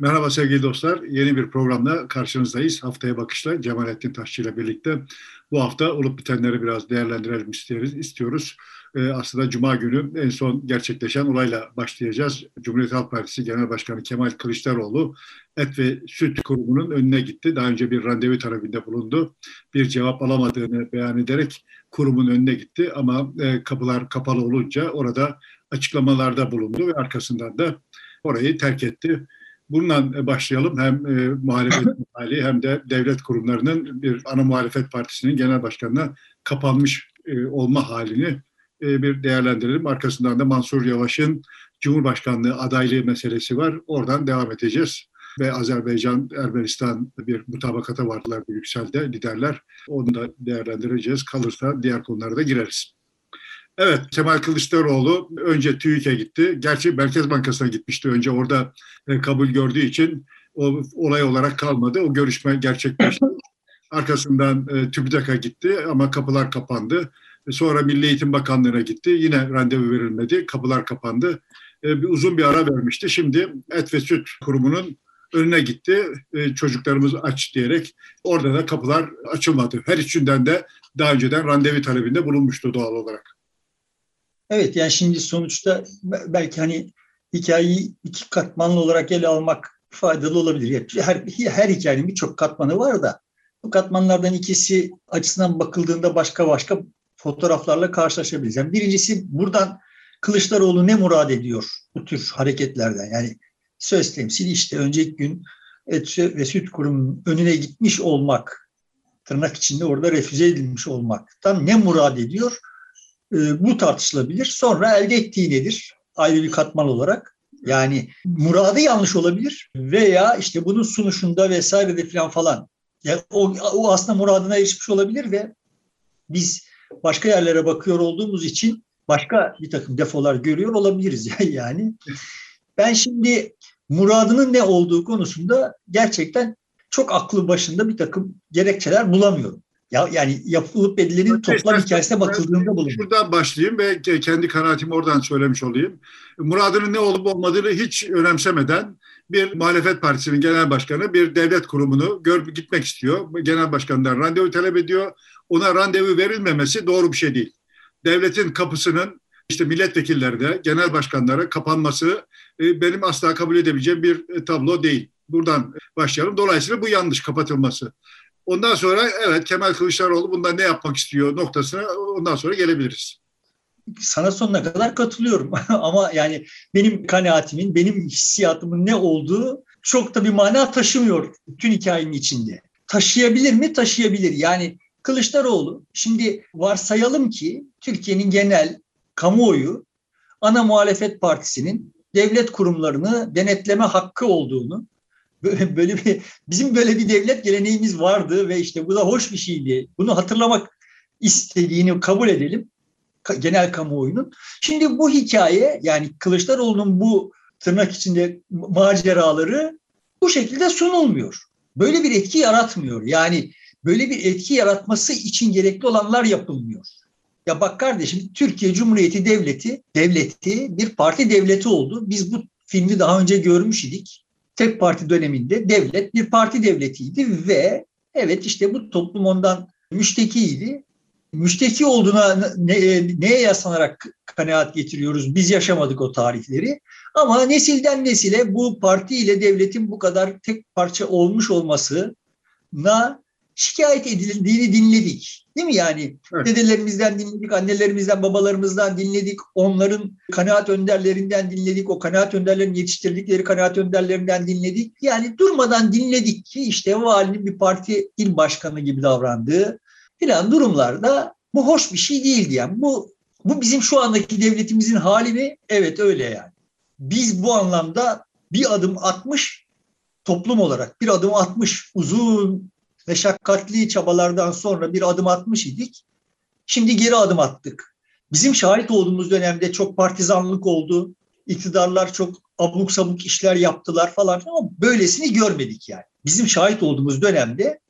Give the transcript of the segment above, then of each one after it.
Merhaba sevgili dostlar. Yeni bir programla karşınızdayız. Haftaya Bakış'la Cemalettin Taşçı ile birlikte bu hafta olup bitenleri biraz değerlendirelim isteriz, istiyoruz. Ee, aslında Cuma günü en son gerçekleşen olayla başlayacağız. Cumhuriyet Halk Partisi Genel Başkanı Kemal Kılıçdaroğlu Et ve Süt Kurumu'nun önüne gitti. Daha önce bir randevu talebinde bulundu. Bir cevap alamadığını beyan ederek kurumun önüne gitti ama e, kapılar kapalı olunca orada açıklamalarda bulundu ve arkasından da orayı terk etti. Bununla başlayalım. Hem e, muhalefet hali hem de devlet kurumlarının bir ana muhalefet partisinin genel başkanına kapanmış e, olma halini e, bir değerlendirelim. Arkasından da Mansur Yavaş'ın Cumhurbaşkanlığı adaylığı meselesi var. Oradan devam edeceğiz. Ve Azerbaycan, Ermenistan bir mutabakata vardılar Brüksel'de liderler. Onu da değerlendireceğiz. Kalırsa diğer konulara da gireriz. Evet, Kemal Kılıçdaroğlu önce TÜİK'e gitti. Gerçi Merkez Bankası'na gitmişti önce. Orada e, kabul gördüğü için o olay olarak kalmadı. O görüşme gerçekleşti. Arkasından e, TÜBİTAK'a gitti ama kapılar kapandı. E, sonra Milli Eğitim Bakanlığı'na gitti. Yine randevu verilmedi. Kapılar kapandı. E, bir uzun bir ara vermişti. Şimdi Et ve Süt Kurumu'nun önüne gitti. E, çocuklarımız aç diyerek. Orada da kapılar açılmadı. Her üçünden de daha önceden randevu talebinde bulunmuştu doğal olarak. Evet yani şimdi sonuçta belki hani hikayeyi iki katmanlı olarak ele almak faydalı olabilir. Her, her hikayenin birçok katmanı var da bu katmanlardan ikisi açısından bakıldığında başka başka fotoğraflarla karşılaşabiliriz. Yani birincisi buradan Kılıçdaroğlu ne murad ediyor bu tür hareketlerden? Yani söz temsili işte önceki gün Et ve Süt Kurumu'nun önüne gitmiş olmak, tırnak içinde orada refüze edilmiş olmaktan ne murad ediyor? E, bu tartışılabilir. Sonra elde ettiği nedir? Ayrı bir katman olarak. Yani muradı yanlış olabilir veya işte bunun sunuşunda vesaire de falan falan. Yani o, o aslında muradına erişmiş olabilir ve biz başka yerlere bakıyor olduğumuz için başka bir takım defolar görüyor olabiliriz yani. Ben şimdi muradının ne olduğu konusunda gerçekten çok aklı başında bir takım gerekçeler bulamıyorum. Ya, yani yapılıp edilenin toplam hikayesine bakıldığında bulunuyor. Şuradan başlayayım ve kendi kanaatimi oradan söylemiş olayım. Muradının ne olup olmadığını hiç önemsemeden bir muhalefet partisinin genel başkanı bir devlet kurumunu gör, gitmek istiyor. Genel başkanından randevu talep ediyor. Ona randevu verilmemesi doğru bir şey değil. Devletin kapısının işte milletvekillerine, genel başkanlara kapanması e, benim asla kabul edebileceğim bir tablo değil. Buradan başlayalım. Dolayısıyla bu yanlış kapatılması. Ondan sonra evet Kemal Kılıçdaroğlu bundan ne yapmak istiyor noktasına ondan sonra gelebiliriz. Sana sonuna kadar katılıyorum ama yani benim kanaatimin, benim hissiyatımın ne olduğu çok da bir mana taşımıyor bütün hikayenin içinde. Taşıyabilir mi? Taşıyabilir. Yani Kılıçdaroğlu şimdi varsayalım ki Türkiye'nin genel kamuoyu ana muhalefet partisinin devlet kurumlarını denetleme hakkı olduğunu böyle, bir bizim böyle bir devlet geleneğimiz vardı ve işte bu da hoş bir şeydi. Bunu hatırlamak istediğini kabul edelim genel kamuoyunun. Şimdi bu hikaye yani Kılıçdaroğlu'nun bu tırnak içinde maceraları bu şekilde sunulmuyor. Böyle bir etki yaratmıyor. Yani böyle bir etki yaratması için gerekli olanlar yapılmıyor. Ya bak kardeşim Türkiye Cumhuriyeti Devleti devleti bir parti devleti oldu. Biz bu filmi daha önce görmüş idik tek parti döneminde devlet bir parti devletiydi ve evet işte bu toplum ondan müştekiydi. Müşteki olduğuna ne, neye yaslanarak kanaat getiriyoruz? Biz yaşamadık o tarihleri. Ama nesilden nesile bu parti ile devletin bu kadar tek parça olmuş olmasına şikayet edildiğini dinledik. Değil mi yani? Evet. Dedelerimizden dinledik, annelerimizden, babalarımızdan dinledik. Onların kanaat önderlerinden dinledik. O kanaat önderlerin yetiştirdikleri kanaat önderlerinden dinledik. Yani durmadan dinledik ki işte valinin bir parti il başkanı gibi davrandığı filan durumlarda bu hoş bir şey değildi yani. Bu bu bizim şu andaki devletimizin hali mi? Evet öyle yani. Biz bu anlamda bir adım atmış toplum olarak bir adım atmış uzun meşakkatli çabalardan sonra bir adım atmış idik. Şimdi geri adım attık. Bizim şahit olduğumuz dönemde çok partizanlık oldu. İktidarlar çok abuk sabuk işler yaptılar falan ama böylesini görmedik yani. Bizim şahit olduğumuz dönemde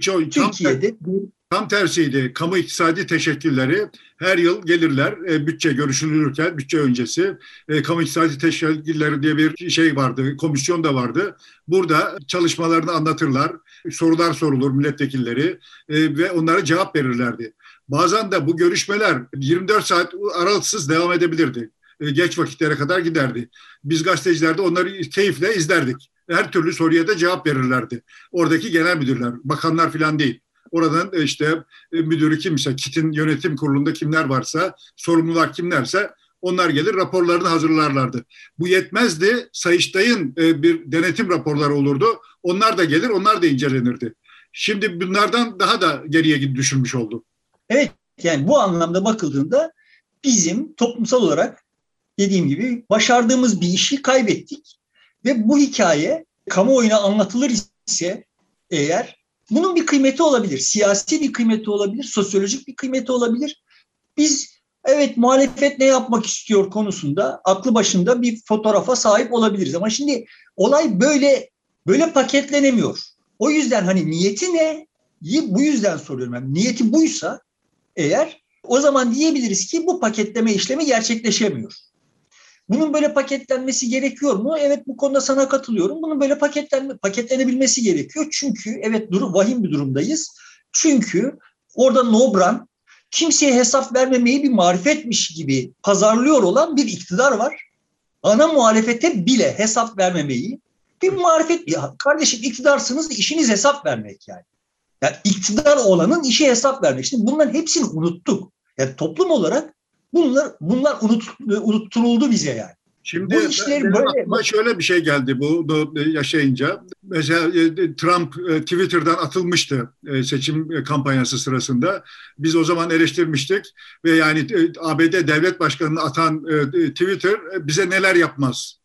çok, Türkiye'de tam, Tam tersiydi. Kamu iktisadi teşekkülleri her yıl gelirler. E, bütçe görüşülürken, bütçe öncesi e, kamu iktisadi teşekkülleri diye bir şey vardı, komisyon da vardı. Burada çalışmalarını anlatırlar, sorular sorulur milletvekilleri e, ve onlara cevap verirlerdi. Bazen de bu görüşmeler 24 saat aralıksız devam edebilirdi. E, geç vakitlere kadar giderdi. Biz gazeteciler de onları keyifle izlerdik. Her türlü soruya da cevap verirlerdi. Oradaki genel müdürler, bakanlar falan değil. Oradan e, işte e, müdürü kimse, KİT'in yönetim kurulunda kimler varsa, sorumlular kimlerse onlar gelir raporlarını hazırlarlardı. Bu yetmezdi. Sayıştay'ın bir denetim raporları olurdu. Onlar da gelir, onlar da incelenirdi. Şimdi bunlardan daha da geriye düşürmüş oldu. Evet, yani bu anlamda bakıldığında bizim toplumsal olarak dediğim gibi başardığımız bir işi kaybettik. Ve bu hikaye kamuoyuna anlatılır ise eğer bunun bir kıymeti olabilir. Siyasi bir kıymeti olabilir, sosyolojik bir kıymeti olabilir. Biz evet muhalefet ne yapmak istiyor konusunda aklı başında bir fotoğrafa sahip olabiliriz. Ama şimdi olay böyle böyle paketlenemiyor. O yüzden hani niyeti ne? Bu yüzden soruyorum. Yani niyeti buysa eğer o zaman diyebiliriz ki bu paketleme işlemi gerçekleşemiyor. Bunun böyle paketlenmesi gerekiyor mu? Evet bu konuda sana katılıyorum. Bunun böyle paketlenme, paketlenebilmesi gerekiyor. Çünkü evet durum vahim bir durumdayız. Çünkü orada Nobran kimseye hesap vermemeyi bir marifetmiş gibi pazarlıyor olan bir iktidar var. Ana muhalefete bile hesap vermemeyi bir marifet. Ya kardeşim iktidarsınız işiniz hesap vermek yani. Yani iktidar olanın işi hesap vermek. Şimdi bunların hepsini unuttuk. Yani toplum olarak Bunlar bunlar unut, unutturuldu bize yani. Şimdi bu işler böyle aklıma şöyle bir şey geldi bu, yaşayınca. Mesela e, Trump e, Twitter'dan atılmıştı e, seçim kampanyası sırasında. Biz o zaman eleştirmiştik ve yani ABD devlet başkanını atan Twitter bize neler yapmaz.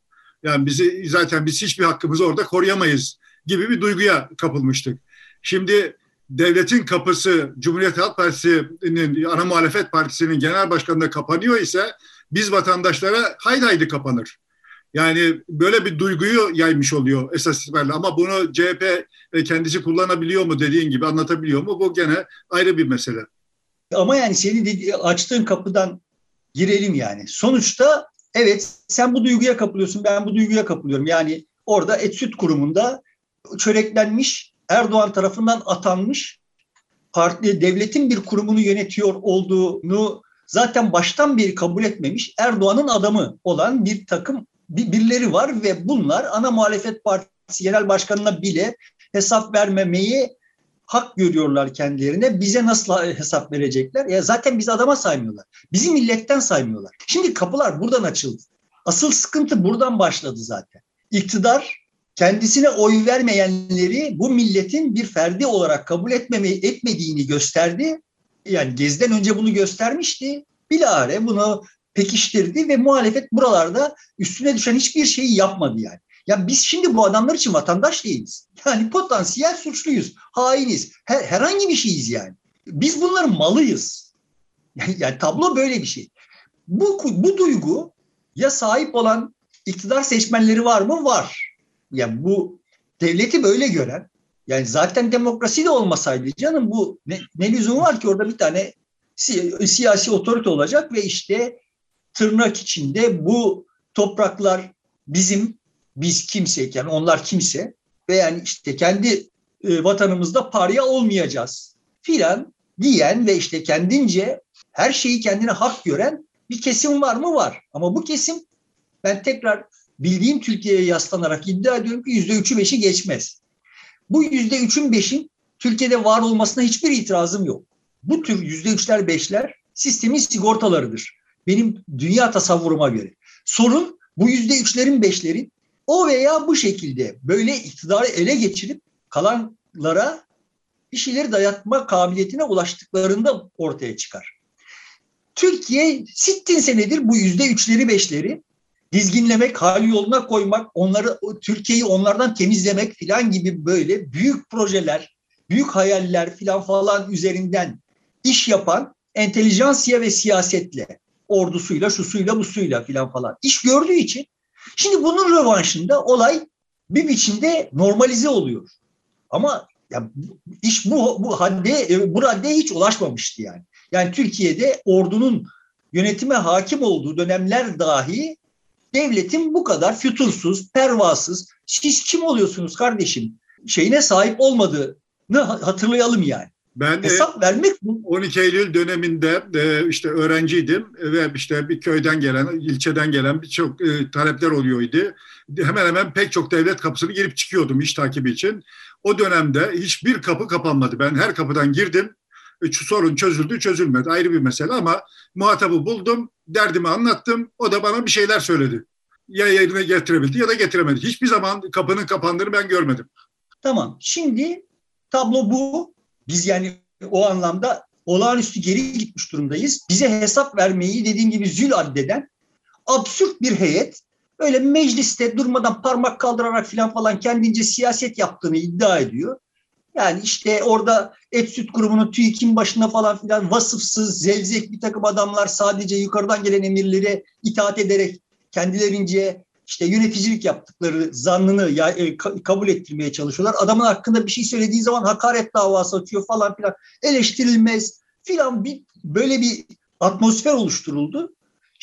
Yani bizi zaten biz hiçbir hakkımızı orada koruyamayız gibi bir duyguya kapılmıştık. Şimdi devletin kapısı Cumhuriyet Halk Partisi'nin ana muhalefet partisinin genel başkanına kapanıyor ise biz vatandaşlara haydi haydi kapanır. Yani böyle bir duyguyu yaymış oluyor esas itibariyle ama bunu CHP e, kendisi kullanabiliyor mu dediğin gibi anlatabiliyor mu bu gene ayrı bir mesele. Ama yani senin açtığın kapıdan girelim yani. Sonuçta evet sen bu duyguya kapılıyorsun ben bu duyguya kapılıyorum. Yani orada Etüt kurumunda çöreklenmiş Erdoğan tarafından atanmış parti devletin bir kurumunu yönetiyor olduğunu zaten baştan beri kabul etmemiş Erdoğan'ın adamı olan bir takım birileri var ve bunlar ana muhalefet partisi genel başkanına bile hesap vermemeyi hak görüyorlar kendilerine. Bize nasıl hesap verecekler? Ya zaten bizi adama saymıyorlar. Bizi milletten saymıyorlar. Şimdi kapılar buradan açıldı. Asıl sıkıntı buradan başladı zaten. İktidar kendisine oy vermeyenleri bu milletin bir ferdi olarak kabul etmemeyi etmediğini gösterdi. Yani Gez'den önce bunu göstermişti. Bilahare bunu pekiştirdi ve muhalefet buralarda üstüne düşen hiçbir şeyi yapmadı yani. Ya biz şimdi bu adamlar için vatandaş değiliz. Yani potansiyel suçluyuz, hainiz, her, herhangi bir şeyiz yani. Biz bunların malıyız. Yani, yani tablo böyle bir şey. Bu, bu duygu ya sahip olan iktidar seçmenleri var mı? Var yani bu devleti böyle gören yani zaten demokrasi de olmasaydı canım bu ne, ne lüzum var ki orada bir tane si, siyasi otorite olacak ve işte tırnak içinde bu topraklar bizim biz kimseyken onlar kimse ve yani işte kendi e, vatanımızda parya olmayacağız filan diyen ve işte kendince her şeyi kendine hak gören bir kesim var mı? Var. Ama bu kesim ben tekrar bildiğim Türkiye'ye yaslanarak iddia ediyorum ki yüzde üçü beşi geçmez. Bu yüzde üçün beşin Türkiye'de var olmasına hiçbir itirazım yok. Bu tür yüzde üçler beşler sistemin sigortalarıdır. Benim dünya tasavvuruma göre. Sorun bu yüzde üçlerin beşlerin o veya bu şekilde böyle iktidarı ele geçirip kalanlara bir şeyleri dayatma kabiliyetine ulaştıklarında ortaya çıkar. Türkiye sittin senedir bu yüzde üçleri beşleri dizginlemek, hali yoluna koymak, onları Türkiye'yi onlardan temizlemek filan gibi böyle büyük projeler, büyük hayaller filan falan üzerinden iş yapan entelijansiya ve siyasetle, ordusuyla, şusuyla, busuyla filan falan iş gördüğü için şimdi bunun rövanşında olay bir biçimde normalize oluyor. Ama ya iş bu bu hadde e, bu raddeye hiç ulaşmamıştı yani. Yani Türkiye'de ordunun yönetime hakim olduğu dönemler dahi devletin bu kadar fütursuz, pervasız, siz kim oluyorsunuz kardeşim şeyine sahip olmadığını hatırlayalım yani. Ben hesap vermek 12 Eylül döneminde e, işte öğrenciydim ve işte bir köyden gelen, ilçeden gelen birçok e, talepler oluyordu. Hemen hemen pek çok devlet kapısını girip çıkıyordum iş takibi için. O dönemde hiçbir kapı kapanmadı. Ben her kapıdan girdim. E, sorun çözüldü, çözülmedi. Ayrı bir mesele ama muhatabı buldum, derdimi anlattım. O da bana bir şeyler söyledi. Ya yerine getirebildi ya da getiremedi. Hiçbir zaman kapının kapandığını ben görmedim. Tamam. Şimdi tablo bu. Biz yani o anlamda olağanüstü geri gitmiş durumdayız. Bize hesap vermeyi dediğim gibi zül addeden absürt bir heyet öyle mecliste durmadan parmak kaldırarak filan falan kendince siyaset yaptığını iddia ediyor. Yani işte orada et süt kurumunun TÜİK'in başında falan filan vasıfsız, zevzek bir takım adamlar sadece yukarıdan gelen emirlere itaat ederek kendilerince işte yöneticilik yaptıkları zannını ya, e, kabul ettirmeye çalışıyorlar. Adamın hakkında bir şey söylediği zaman hakaret davası açıyor falan filan. Eleştirilmez filan bir böyle bir atmosfer oluşturuldu.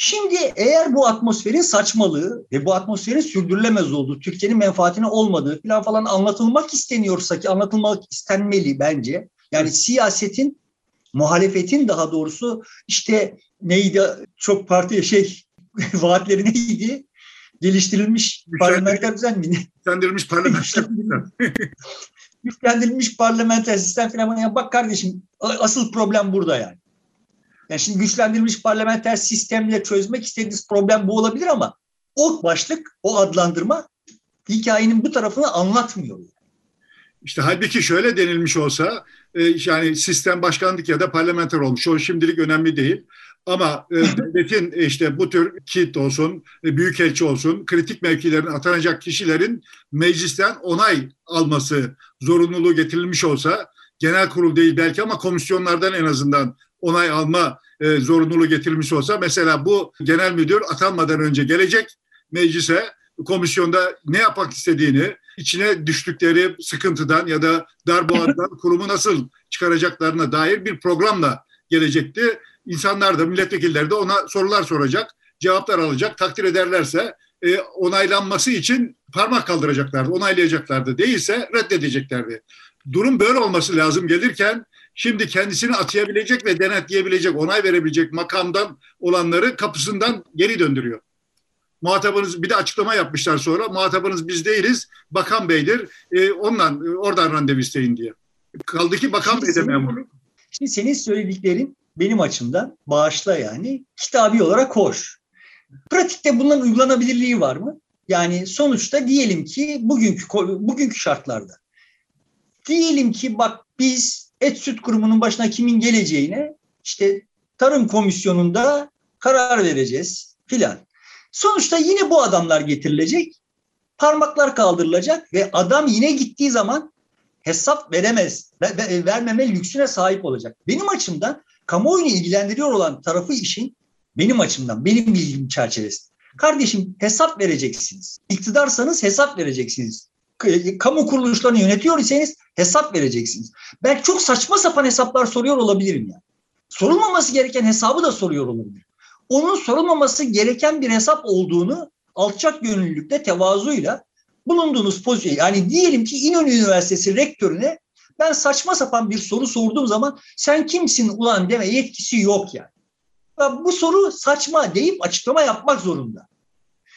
Şimdi eğer bu atmosferin saçmalığı ve bu atmosferin sürdürülemez olduğu, Türkiye'nin menfaatine olmadığı falan falan anlatılmak isteniyorsa ki anlatılmak istenmeli bence. Yani siyasetin, muhalefetin daha doğrusu işte neydi çok parti şey vaatleri neydi? geliştirilmiş parlamenter düzen mi? Güçlendirilmiş parlamenter sistem. Güçlendirilmiş parlamenter sistem falan. Ya bak kardeşim asıl problem burada yani. Yani şimdi güçlendirilmiş parlamenter sistemle çözmek istediğiniz problem bu olabilir ama o başlık, o adlandırma hikayenin bu tarafını anlatmıyor. İşte halbuki şöyle denilmiş olsa e, yani sistem başkanlık ya da parlamenter olmuş. O şimdilik önemli değil. Ama e, devletin e, işte bu tür kit olsun, e, büyükelçi olsun, kritik mevkilerin atanacak kişilerin meclisten onay alması zorunluluğu getirilmiş olsa, genel kurul değil belki ama komisyonlardan en azından onay alma e, zorunluluğu getirilmiş olsa, mesela bu genel müdür atanmadan önce gelecek meclise komisyonda ne yapmak istediğini, içine düştükleri sıkıntıdan ya da darboğazdan kurumu nasıl çıkaracaklarına dair bir programla gelecekti insanlar da milletvekilleri de ona sorular soracak, cevaplar alacak. Takdir ederlerse e, onaylanması için parmak kaldıracaklardı, onaylayacaklardı. Değilse reddedeceklerdi. Durum böyle olması lazım gelirken şimdi kendisini atayabilecek ve denetleyebilecek, onay verebilecek makamdan olanları kapısından geri döndürüyor. Muhatabınız bir de açıklama yapmışlar sonra. Muhatabınız biz değiliz, bakan beydir. E, ondan oradan randevu isteyin diye. Kaldı ki bakan bey de memur. Şimdi senin söylediklerin benim açımdan bağışla yani kitabi olarak hoş. Pratikte bunların uygulanabilirliği var mı? Yani sonuçta diyelim ki bugünkü bugünkü şartlarda diyelim ki bak biz et süt kurumunun başına kimin geleceğine işte tarım komisyonunda karar vereceğiz filan. Sonuçta yine bu adamlar getirilecek, parmaklar kaldırılacak ve adam yine gittiği zaman hesap veremez, vermeme lüksüne sahip olacak. Benim açımdan kamuoyunu ilgilendiriyor olan tarafı işin benim açımdan, benim bilgim çerçevesinde. Kardeşim hesap vereceksiniz. İktidarsanız hesap vereceksiniz. Kamu kuruluşlarını yönetiyor iseniz hesap vereceksiniz. Ben çok saçma sapan hesaplar soruyor olabilirim yani. Sorulmaması gereken hesabı da soruyor olabilirim. Onun sorulmaması gereken bir hesap olduğunu alçak gönüllülükle, tevazuyla bulunduğunuz pozisyon. Yani diyelim ki İnönü Üniversitesi rektörüne ben saçma sapan bir soru sorduğum zaman sen kimsin ulan deme yetkisi yok yani. Bu soru saçma deyip açıklama yapmak zorunda.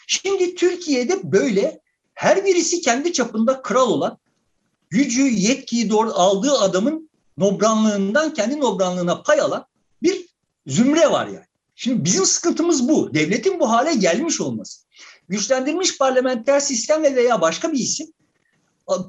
Şimdi Türkiye'de böyle her birisi kendi çapında kral olan gücü, yetkiyi doğru aldığı adamın nobranlığından kendi nobranlığına pay alan bir zümre var yani. Şimdi bizim sıkıntımız bu. Devletin bu hale gelmiş olması. Güçlendirilmiş parlamenter sistemle veya başka bir isim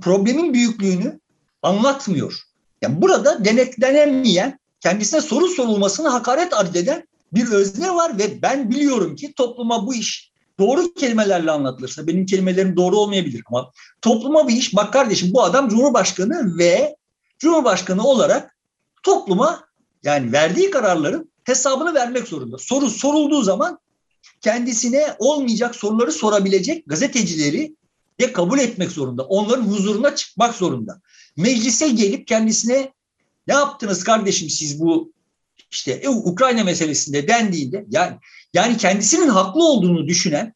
problemin büyüklüğünü anlatmıyor. Yani burada denetlenemeyen, kendisine soru sorulmasını hakaret addeden bir özne var ve ben biliyorum ki topluma bu iş doğru kelimelerle anlatılırsa benim kelimelerim doğru olmayabilir ama topluma bir iş bak kardeşim bu adam Cumhurbaşkanı ve Cumhurbaşkanı olarak topluma yani verdiği kararların hesabını vermek zorunda. Soru sorulduğu zaman kendisine olmayacak soruları sorabilecek gazetecileri diye kabul etmek zorunda. Onların huzuruna çıkmak zorunda. Meclise gelip kendisine ne yaptınız kardeşim siz bu işte Ukrayna meselesinde dendiğinde yani yani kendisinin haklı olduğunu düşünen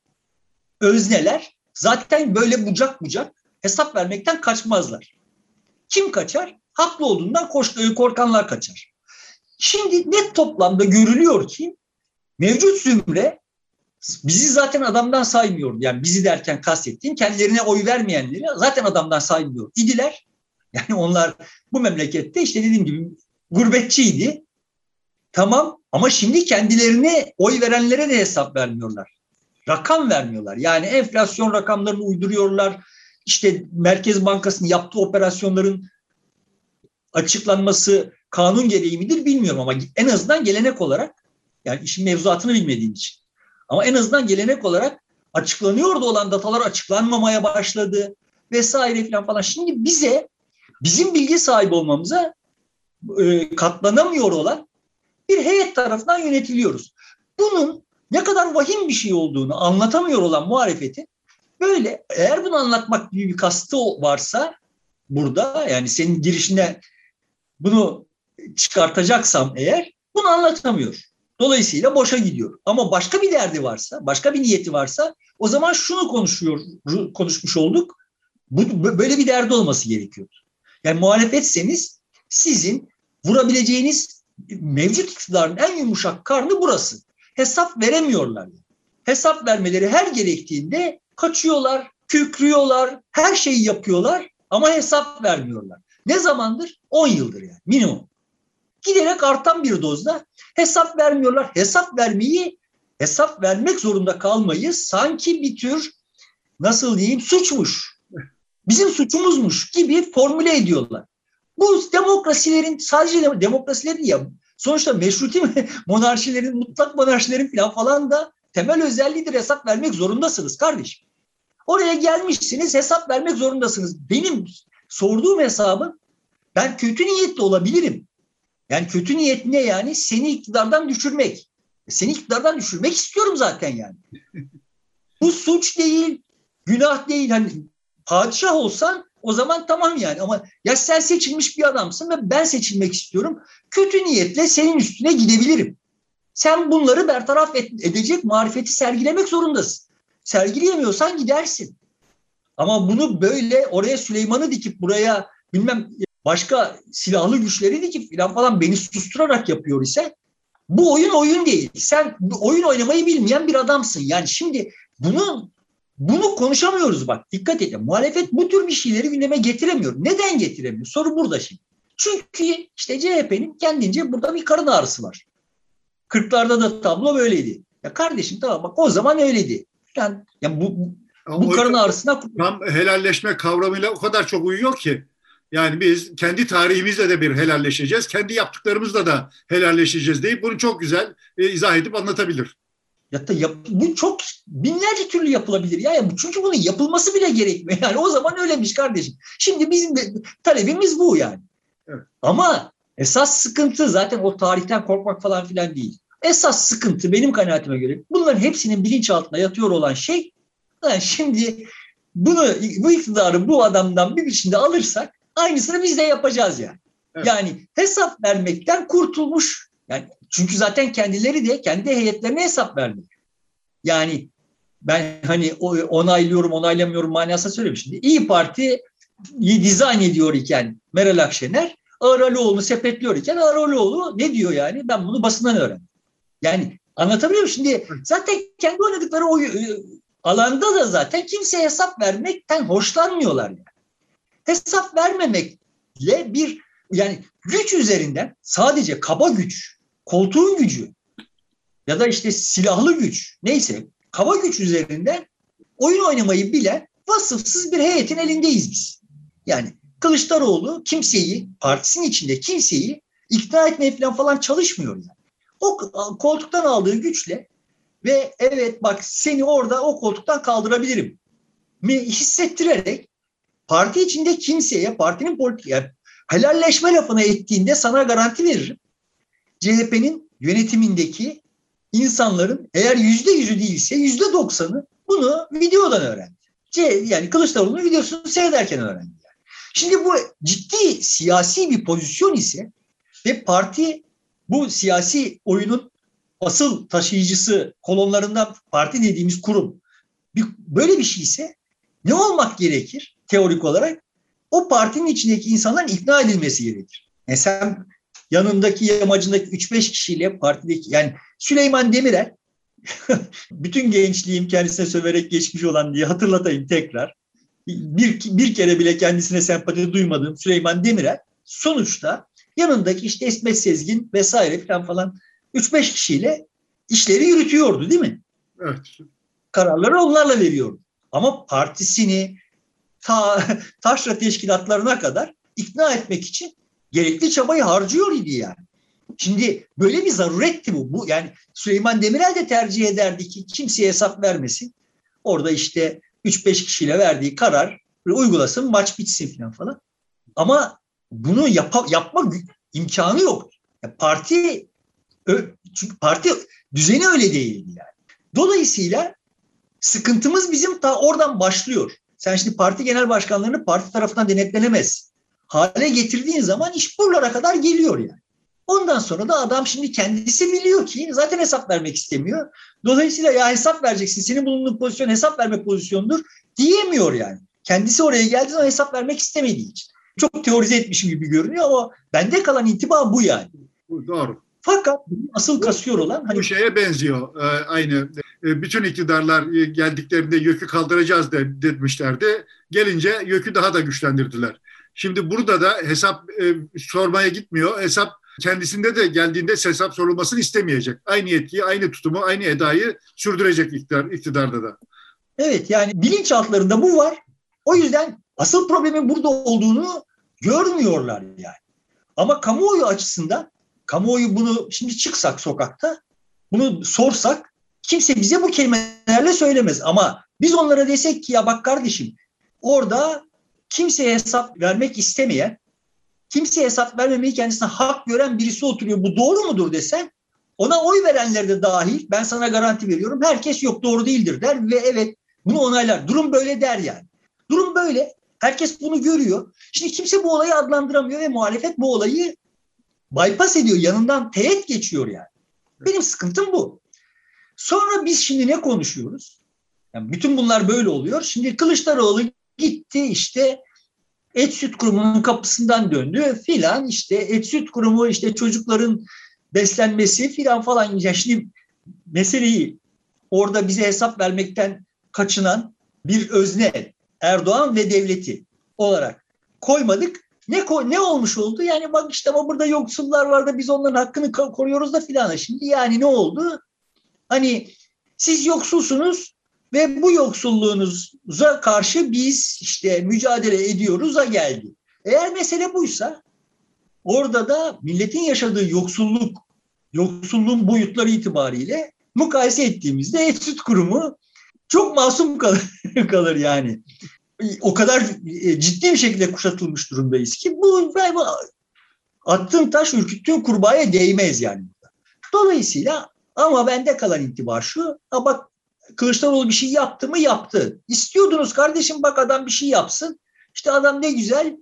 özneler zaten böyle bucak bucak hesap vermekten kaçmazlar. Kim kaçar? Haklı olduğundan korkanlar kaçar. Şimdi net toplamda görülüyor ki mevcut zümre bizi zaten adamdan saymıyor. Yani bizi derken kastettiğim kendilerine oy vermeyenleri zaten adamdan saymıyor idiler. Yani onlar bu memlekette işte dediğim gibi gurbetçiydi. Tamam ama şimdi kendilerine oy verenlere de hesap vermiyorlar. Rakam vermiyorlar. Yani enflasyon rakamlarını uyduruyorlar. İşte Merkez Bankası'nın yaptığı operasyonların açıklanması kanun gereği midir bilmiyorum ama en azından gelenek olarak yani işin mevzuatını bilmediğim için ama en azından gelenek olarak açıklanıyordu olan datalar açıklanmamaya başladı vesaire falan falan. Şimdi bize bizim bilgi sahibi olmamıza e, katlanamıyor olan bir heyet tarafından yönetiliyoruz. Bunun ne kadar vahim bir şey olduğunu anlatamıyor olan muhalefetin böyle eğer bunu anlatmak gibi bir kastı varsa burada yani senin girişine bunu çıkartacaksam eğer bunu anlatamıyor. Dolayısıyla boşa gidiyor. Ama başka bir derdi varsa, başka bir niyeti varsa o zaman şunu konuşuyor, konuşmuş olduk. Bu, böyle bir derdi olması gerekiyor. Yani muhalefetseniz sizin vurabileceğiniz mevcut iktidarın en yumuşak karnı burası. Hesap veremiyorlar. Hesap vermeleri her gerektiğinde kaçıyorlar, kükrüyorlar, her şeyi yapıyorlar ama hesap vermiyorlar. Ne zamandır? 10 yıldır yani minimum. Giderek artan bir dozda hesap vermiyorlar. Hesap vermeyi, hesap vermek zorunda kalmayı sanki bir tür nasıl diyeyim suçmuş. Bizim suçumuzmuş gibi formüle ediyorlar. Bu demokrasilerin sadece demokrasilerin ya sonuçta meşruti monarşilerin, mutlak monarşilerin falan falan da temel özelliğidir hesap vermek zorundasınız kardeşim. Oraya gelmişsiniz hesap vermek zorundasınız. Benim sorduğum hesabın ben kötü niyetli olabilirim. Yani kötü niyet ne yani? Seni iktidardan düşürmek. Seni iktidardan düşürmek istiyorum zaten yani. Bu suç değil, günah değil. Hani padişah olsan o zaman tamam yani ama ya sen seçilmiş bir adamsın ve ben seçilmek istiyorum. Kötü niyetle senin üstüne gidebilirim. Sen bunları bertaraf edecek marifeti sergilemek zorundasın. Sergileyemiyorsan gidersin. Ama bunu böyle oraya Süleyman'ı dikip buraya bilmem başka silahlı güçleri dikip filan falan beni susturarak yapıyor ise bu oyun oyun değil. Sen oyun oynamayı bilmeyen bir adamsın. Yani şimdi bunu bunu konuşamıyoruz bak. Dikkat edin. Muhalefet bu tür bir şeyleri gündeme getiremiyor. Neden getiremiyor? Soru burada şimdi. Çünkü işte CHP'nin kendince burada bir karın ağrısı var. Kırklarda da tablo böyleydi. Ya kardeşim tamam bak o zaman öyleydi. Yani, yani bu, bu karın ağrısına... Tam helalleşme kavramıyla o kadar çok uyuyor ki. Yani biz kendi tarihimizle de bir helalleşeceğiz, kendi yaptıklarımızla da helalleşeceğiz deyip bunu çok güzel e, izah edip anlatabilir. Ya da yap, bu çok binlerce türlü yapılabilir ya. ya. Çünkü bunun yapılması bile gerekmiyor. Yani o zaman öylemiş kardeşim. Şimdi bizim de talebimiz bu yani. Evet. Ama esas sıkıntı zaten o tarihten korkmak falan filan değil. Esas sıkıntı benim kanaatime göre bunların hepsinin bilinçaltında yatıyor olan şey yani şimdi bunu bu iktidarı bu adamdan bir biçimde alırsak aynısını biz de yapacağız yani. Evet. Yani hesap vermekten kurtulmuş. Yani çünkü zaten kendileri de kendi heyetlerine hesap vermiyor. Yani ben hani onaylıyorum onaylamıyorum manasında söylemişim. İyi Parti dizayn ediyor iken Meral Akşener Ağır Alioğlu'nu sepetliyor iken Ağır Alioğlu ne diyor yani? Ben bunu basından öğrendim. Yani anlatabiliyor muyum? Şimdi zaten kendi oynadıkları o e, alanda da zaten kimseye hesap vermekten hoşlanmıyorlar yani. Hesap vermemekle bir yani güç üzerinden sadece kaba güç, koltuğun gücü ya da işte silahlı güç neyse kaba güç üzerinden oyun oynamayı bilen vasıfsız bir heyetin elindeyiz biz. Yani Kılıçdaroğlu kimseyi, partisinin içinde kimseyi ikna etmeye falan, falan çalışmıyor yani. O koltuktan aldığı güçle ve evet bak seni orada o koltuktan kaldırabilirim mi hissettirerek parti içinde kimseye partinin politik yani helalleşme lafına ettiğinde sana garanti veririm. CHP'nin yönetimindeki insanların eğer yüzde yüzü değilse yüzde doksanı bunu videodan öğrendi. yani Kılıçdaroğlu'nun videosunu seyrederken öğrendi. Yani. Şimdi bu ciddi siyasi bir pozisyon ise ve parti bu siyasi oyunun asıl taşıyıcısı kolonlarından parti dediğimiz kurum bir, böyle bir şey ise ne olmak gerekir teorik olarak? O partinin içindeki insanların ikna edilmesi gerekir. Yani sen yanındaki yamacındaki 3-5 kişiyle partideki yani Süleyman Demirel bütün gençliğim kendisine söverek geçmiş olan diye hatırlatayım tekrar. Bir, bir kere bile kendisine sempati duymadığım Süleyman Demirel sonuçta yanındaki işte Esmet Sezgin vesaire falan falan 3-5 kişiyle işleri yürütüyordu değil mi? Evet. Kararları onlarla veriyordu. Ama partisini ta, taşra teşkilatlarına kadar ikna etmek için gerekli çabayı harcıyor idi yani. Şimdi böyle bir zaruretti bu. bu. Yani Süleyman Demirel de tercih ederdi ki kimseye hesap vermesin. Orada işte 3-5 kişiyle verdiği karar uygulasın maç bitsin falan falan. Ama bunu yap yapma imkanı yok. Parti çünkü parti düzeni öyle değildi yani. Dolayısıyla sıkıntımız bizim ta oradan başlıyor. Sen şimdi parti genel başkanlarını parti tarafından denetlenemez. Hale getirdiğin zaman iş buralara kadar geliyor yani. Ondan sonra da adam şimdi kendisi biliyor ki zaten hesap vermek istemiyor. Dolayısıyla ya hesap vereceksin, senin bulunduğun pozisyon hesap verme pozisyonudur diyemiyor yani. Kendisi oraya geldiği zaman hesap vermek istemediği için. Çok teorize etmişim gibi görünüyor ama bende kalan intiba bu yani. Doğru. Fakat asıl kasıyor olan hani bu şeye benziyor. Ee, aynı e, bütün iktidarlar e, geldiklerinde yükü kaldıracağız de, demişlerdi. Gelince yükü daha da güçlendirdiler. Şimdi burada da hesap e, sormaya gitmiyor. Hesap kendisinde de geldiğinde hesap sorulmasını istemeyecek. Aynı yetkiyi, aynı tutumu, aynı edayı sürdürecek iktidar, iktidarda da. Evet yani bilinçaltlarında bu var. O yüzden asıl problemin burada olduğunu görmüyorlar yani. Ama kamuoyu açısından kamuoyu bunu şimdi çıksak sokakta bunu sorsak kimse bize bu kelimelerle söylemez. Ama biz onlara desek ki ya bak kardeşim orada kimseye hesap vermek istemeyen, kimseye hesap vermemeyi kendisine hak gören birisi oturuyor. Bu doğru mudur desen ona oy verenler de dahil ben sana garanti veriyorum herkes yok doğru değildir der ve evet bunu onaylar. Durum böyle der yani. Durum böyle. Herkes bunu görüyor. Şimdi kimse bu olayı adlandıramıyor ve muhalefet bu olayı bypass ediyor. Yanından teğet geçiyor yani. Benim sıkıntım bu. Sonra biz şimdi ne konuşuyoruz? Yani bütün bunlar böyle oluyor. Şimdi Kılıçdaroğlu gitti işte et süt kurumunun kapısından döndü filan işte et süt kurumu işte çocukların beslenmesi filan falan. Yani şimdi meseleyi orada bize hesap vermekten kaçınan bir özne Erdoğan ve devleti olarak koymadık. Ne ne olmuş oldu? Yani bak işte ama burada yoksullar var da biz onların hakkını koruyoruz da filan. Şimdi yani ne oldu? Hani siz yoksulsunuz ve bu yoksulluğunuza karşı biz işte mücadele ediyoruz'a geldi. Eğer mesele buysa orada da milletin yaşadığı yoksulluk, yoksulluğun boyutları itibariyle mukayese ettiğimizde et süt kurumu çok masum kalır, kalır yani. O kadar e, ciddi bir şekilde kuşatılmış durumdayız ki bu attığın taş ürküttüğün kurbağaya değmez yani. Dolayısıyla ama bende kalan intibar şu. Ha bak Kılıçdaroğlu bir şey yaptı mı yaptı. İstiyordunuz kardeşim bak adam bir şey yapsın. İşte adam ne güzel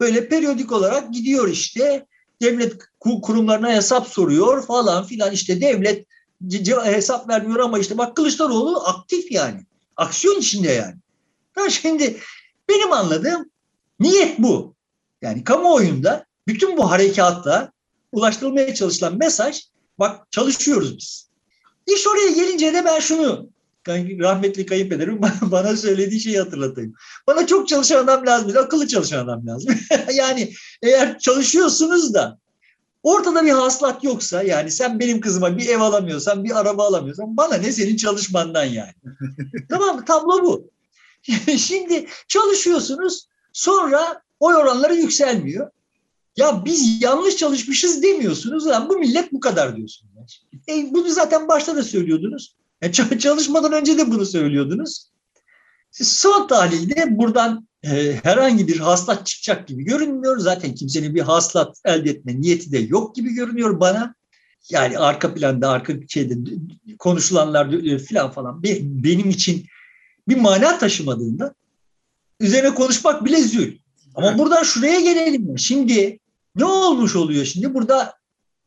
böyle periyodik olarak gidiyor işte devlet kurumlarına hesap soruyor falan filan işte devlet hesap vermiyor ama işte bak Kılıçdaroğlu aktif yani. Aksiyon içinde yani. Ha şimdi benim anladığım niyet bu. Yani kamuoyunda bütün bu harekatla ulaştırılmaya çalışılan mesaj bak çalışıyoruz biz. İş oraya gelince de ben şunu rahmetli kayınpederim bana söylediği şeyi hatırlatayım. Bana çok çalışan adam lazım, akıllı çalışan adam lazım. yani eğer çalışıyorsunuz da ortada bir haslat yoksa yani sen benim kızıma bir ev alamıyorsan, bir araba alamıyorsan bana ne senin çalışmandan yani. tamam mı? Tablo bu. Şimdi çalışıyorsunuz sonra oy oranları yükselmiyor. Ya biz yanlış çalışmışız demiyorsunuz. Lan bu millet bu kadar diyorsunuz. E, bunu zaten başta da söylüyordunuz. E, çalışmadan önce de bunu söylüyordunuz. Siz son tahlilde buradan e, herhangi bir haslat çıkacak gibi görünmüyor. Zaten kimsenin bir haslat elde etme niyeti de yok gibi görünüyor bana. Yani arka planda, arka şeyde konuşulanlar e, filan falan benim için bir mana taşımadığında üzerine konuşmak bile zül. Ama buradan şuraya gelelim. Şimdi ne olmuş oluyor şimdi? Burada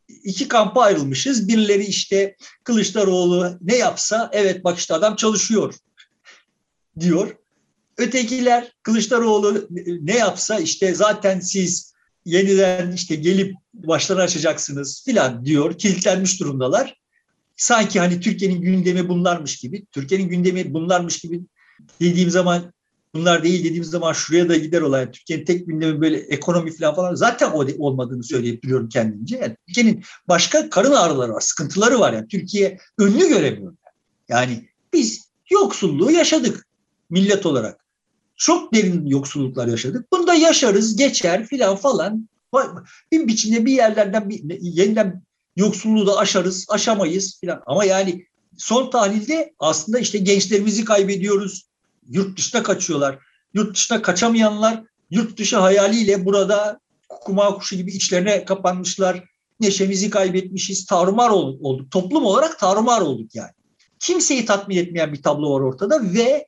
iki kampa ayrılmışız. Birileri işte Kılıçdaroğlu ne yapsa evet bak işte adam çalışıyor diyor. Ötekiler Kılıçdaroğlu ne yapsa işte zaten siz yeniden işte gelip başları açacaksınız filan diyor. Kilitlenmiş durumdalar. Sanki hani Türkiye'nin gündemi bunlarmış gibi. Türkiye'nin gündemi bunlarmış gibi dediğim zaman bunlar değil dediğim zaman şuraya da gider olay. Türkiye'nin tek gündemi böyle ekonomi falan falan zaten o olmadığını söyleyip duruyorum kendimce. Yani Türkiye'nin başka karın ağrıları var, sıkıntıları var. Yani Türkiye önünü göremiyor. Yani biz yoksulluğu yaşadık millet olarak. Çok derin yoksulluklar yaşadık. Bunu da yaşarız, geçer filan falan. Bir biçimde bir yerlerden bir, yeniden yoksulluğu da aşarız, aşamayız filan. Ama yani son tahlilde aslında işte gençlerimizi kaybediyoruz. Yurt dışına kaçıyorlar. Yurt dışına kaçamayanlar yurt dışı hayaliyle burada kuma kuşu gibi içlerine kapanmışlar. Neşemizi kaybetmişiz. Tarumar olduk. Toplum olarak tarumar olduk yani. Kimseyi tatmin etmeyen bir tablo var ortada ve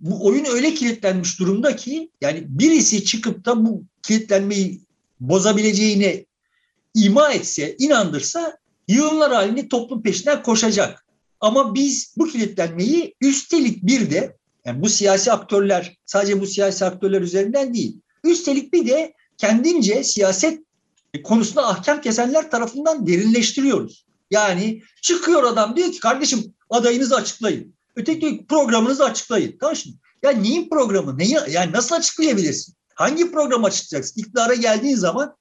bu oyun öyle kilitlenmiş durumda ki yani birisi çıkıp da bu kilitlenmeyi bozabileceğini ima etse, inandırsa yığınlar halinde toplum peşinden koşacak. Ama biz bu kilitlenmeyi üstelik bir de yani bu siyasi aktörler sadece bu siyasi aktörler üzerinden değil. Üstelik bir de kendince siyaset konusunda ahkam kesenler tarafından derinleştiriyoruz. Yani çıkıyor adam diyor ki kardeşim adayınızı açıklayın. Öteki programınızı açıklayın. Tamam şimdi. Ya neyin programı? Neyi, yani nasıl açıklayabilirsin? Hangi program açıklayacaksın? İktidara geldiğin zaman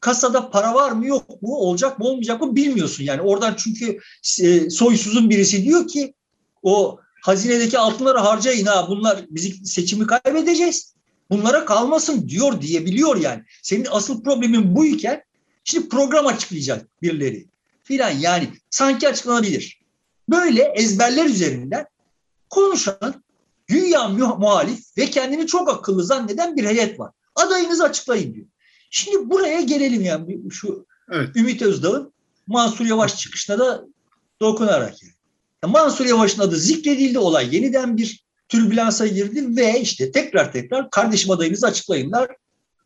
kasada para var mı yok mu olacak mı olmayacak mı bilmiyorsun. Yani oradan çünkü e, soysuzun birisi diyor ki o hazinedeki altınları harcayın ha bunlar biz seçimi kaybedeceğiz. Bunlara kalmasın diyor diyebiliyor yani. Senin asıl problemin buyken şimdi program açıklayacak birileri filan yani sanki açıklanabilir. Böyle ezberler üzerinden konuşan güya muhalif ve kendini çok akıllı zanneden bir heyet var. Adayınızı açıklayın diyor. Şimdi buraya gelelim yani şu evet. Ümit Özdağ'ın Mansur Yavaş çıkışına da dokunarak yani. Mansur Yavaş'ın adı zikredildi olay yeniden bir türbülansa girdi ve işte tekrar tekrar kardeşim adayınızı açıklayınlar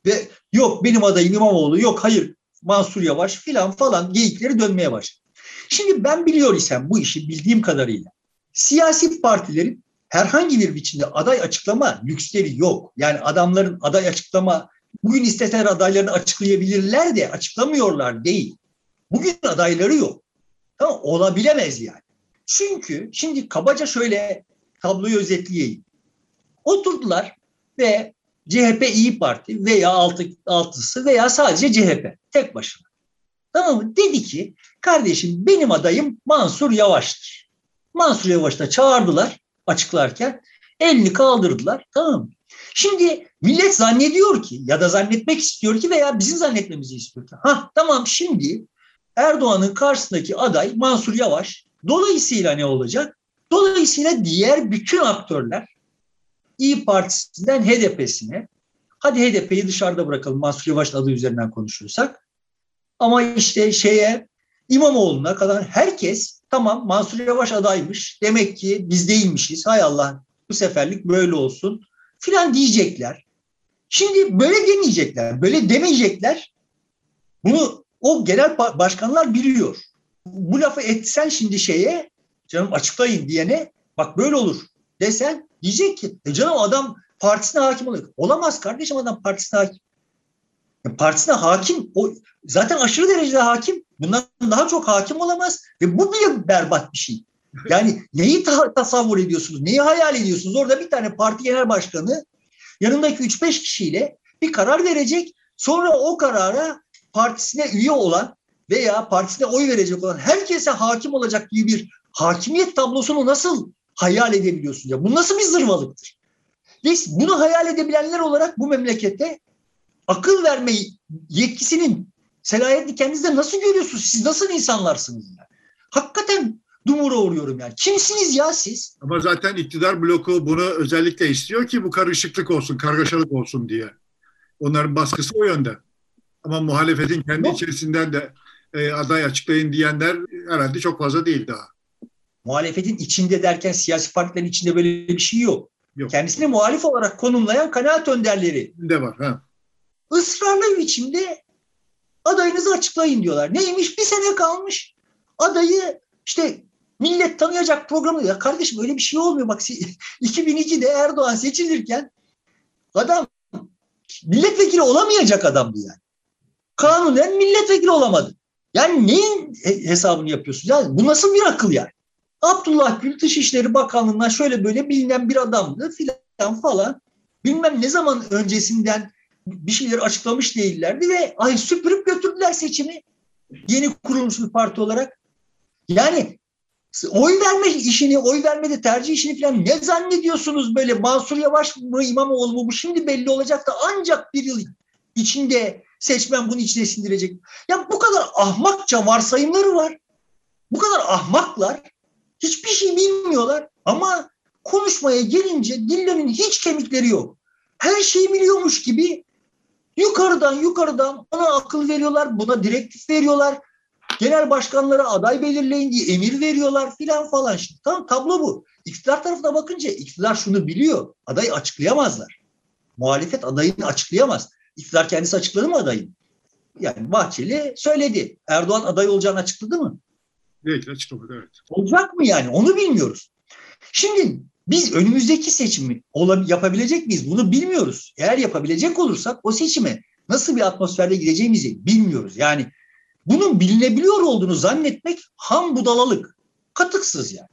ve yok benim adayım İmamoğlu yok hayır Mansur Yavaş filan falan geyikleri dönmeye başladı. Şimdi ben biliyor isem bu işi bildiğim kadarıyla siyasi partilerin herhangi bir biçimde aday açıklama lüksleri yok. Yani adamların aday açıklama bugün isteseler adaylarını açıklayabilirler de açıklamıyorlar değil. Bugün adayları yok. Tamam olabilemez yani. Çünkü şimdi kabaca şöyle tabloyu özetleyeyim. Oturdular ve CHP İyi Parti veya altı, altısı veya sadece CHP tek başına. Tamam mı? Dedi ki kardeşim benim adayım Mansur Yavaş'tır. Mansur Yavaş'ta çağırdılar açıklarken elini kaldırdılar. Tamam mı? Şimdi millet zannediyor ki ya da zannetmek istiyor ki veya bizim zannetmemizi istiyor ki. Ha tamam şimdi Erdoğan'ın karşısındaki aday Mansur Yavaş. Dolayısıyla ne olacak? Dolayısıyla diğer bütün aktörler İyi Partisi'nden HDP'sine hadi HDP'yi dışarıda bırakalım Mansur Yavaş adı üzerinden konuşuyorsak ama işte şeye İmamoğlu'na kadar herkes tamam Mansur Yavaş adaymış demek ki biz değilmişiz hay Allah bu seferlik böyle olsun filan diyecekler. Şimdi böyle demeyecekler, böyle demeyecekler. Bunu o genel başkanlar biliyor. Bu lafı etsen şimdi şeye, canım açıklayın diyene, bak böyle olur desen diyecek ki, e canım adam partisine hakim oluyor. Olamaz kardeşim adam partisine hakim. Yani partisine hakim, o zaten aşırı derecede hakim. Bundan daha çok hakim olamaz ve bu bile berbat bir şey. Yani neyi ta- tasavvur ediyorsunuz? Neyi hayal ediyorsunuz? Orada bir tane parti genel başkanı yanındaki 3-5 kişiyle bir karar verecek. Sonra o karara partisine üye olan veya partisine oy verecek olan herkese hakim olacak gibi bir hakimiyet tablosunu nasıl hayal edebiliyorsunuz? Ya bu nasıl bir zırvalıktır? Biz bunu hayal edebilenler olarak bu memlekette akıl verme yetkisinin selahiyetini kendinizde nasıl görüyorsunuz? Siz nasıl insanlarsınız? Yani? Hakikaten dumura uğruyorum yani. Kimsiniz ya siz? Ama zaten iktidar bloku bunu özellikle istiyor ki bu karışıklık olsun, kargaşalık olsun diye. Onların baskısı o yönde. Ama muhalefetin kendi Yok. içerisinden de e, aday açıklayın diyenler herhalde çok fazla değil daha. Muhalefetin içinde derken siyasi partilerin içinde böyle bir şey yok. Yok. Kendisini muhalif olarak konumlayan kanaat önderleri De var. Ha. ısrarlı bir biçimde adayınızı açıklayın diyorlar. Neymiş? Bir sene kalmış. Adayı işte millet tanıyacak programı. Ya kardeşim öyle bir şey olmuyor. Bak 2002'de Erdoğan seçilirken adam milletvekili olamayacak adamdı yani. Kanunen milletvekili olamadı. Yani neyin hesabını yapıyorsunuz? Yani bu nasıl bir akıl yani? Abdullah Gül Dışişleri Bakanlığı'ndan şöyle böyle bilinen bir adamdı filan falan. Bilmem ne zaman öncesinden bir şeyler açıklamış değillerdi ve ay süpürüp götürdüler seçimi. Yeni kurulmuş bir parti olarak. Yani oy verme işini, oy vermede tercih işini falan ne zannediyorsunuz böyle Mansur Yavaş mı İmamoğlu mu bu şimdi belli olacak da ancak bir yıl içinde seçmen bunu içine sindirecek. Ya bu kadar ahmakça varsayımları var. Bu kadar ahmaklar. Hiçbir şey bilmiyorlar ama konuşmaya gelince dillerinin hiç kemikleri yok. Her şeyi biliyormuş gibi yukarıdan yukarıdan ona akıl veriyorlar, buna direktif veriyorlar. Genel başkanlara aday belirleyin diye emir veriyorlar filan falan. Şimdi, tamam tablo bu. İktidar tarafına bakınca iktidar şunu biliyor. Adayı açıklayamazlar. Muhalefet adayını açıklayamaz. İktidar kendisi açıkladı mı adayın? Yani Bahçeli söyledi. Erdoğan aday olacağını açıkladı mı? Değil, açıklamadı evet. Olacak mı yani? Onu bilmiyoruz. Şimdi biz önümüzdeki seçimi yapabilecek miyiz? Bunu bilmiyoruz. Eğer yapabilecek olursak o seçime nasıl bir atmosferde gideceğimizi bilmiyoruz. Yani bunun bilinebiliyor olduğunu zannetmek ham budalalık. Katıksız yani.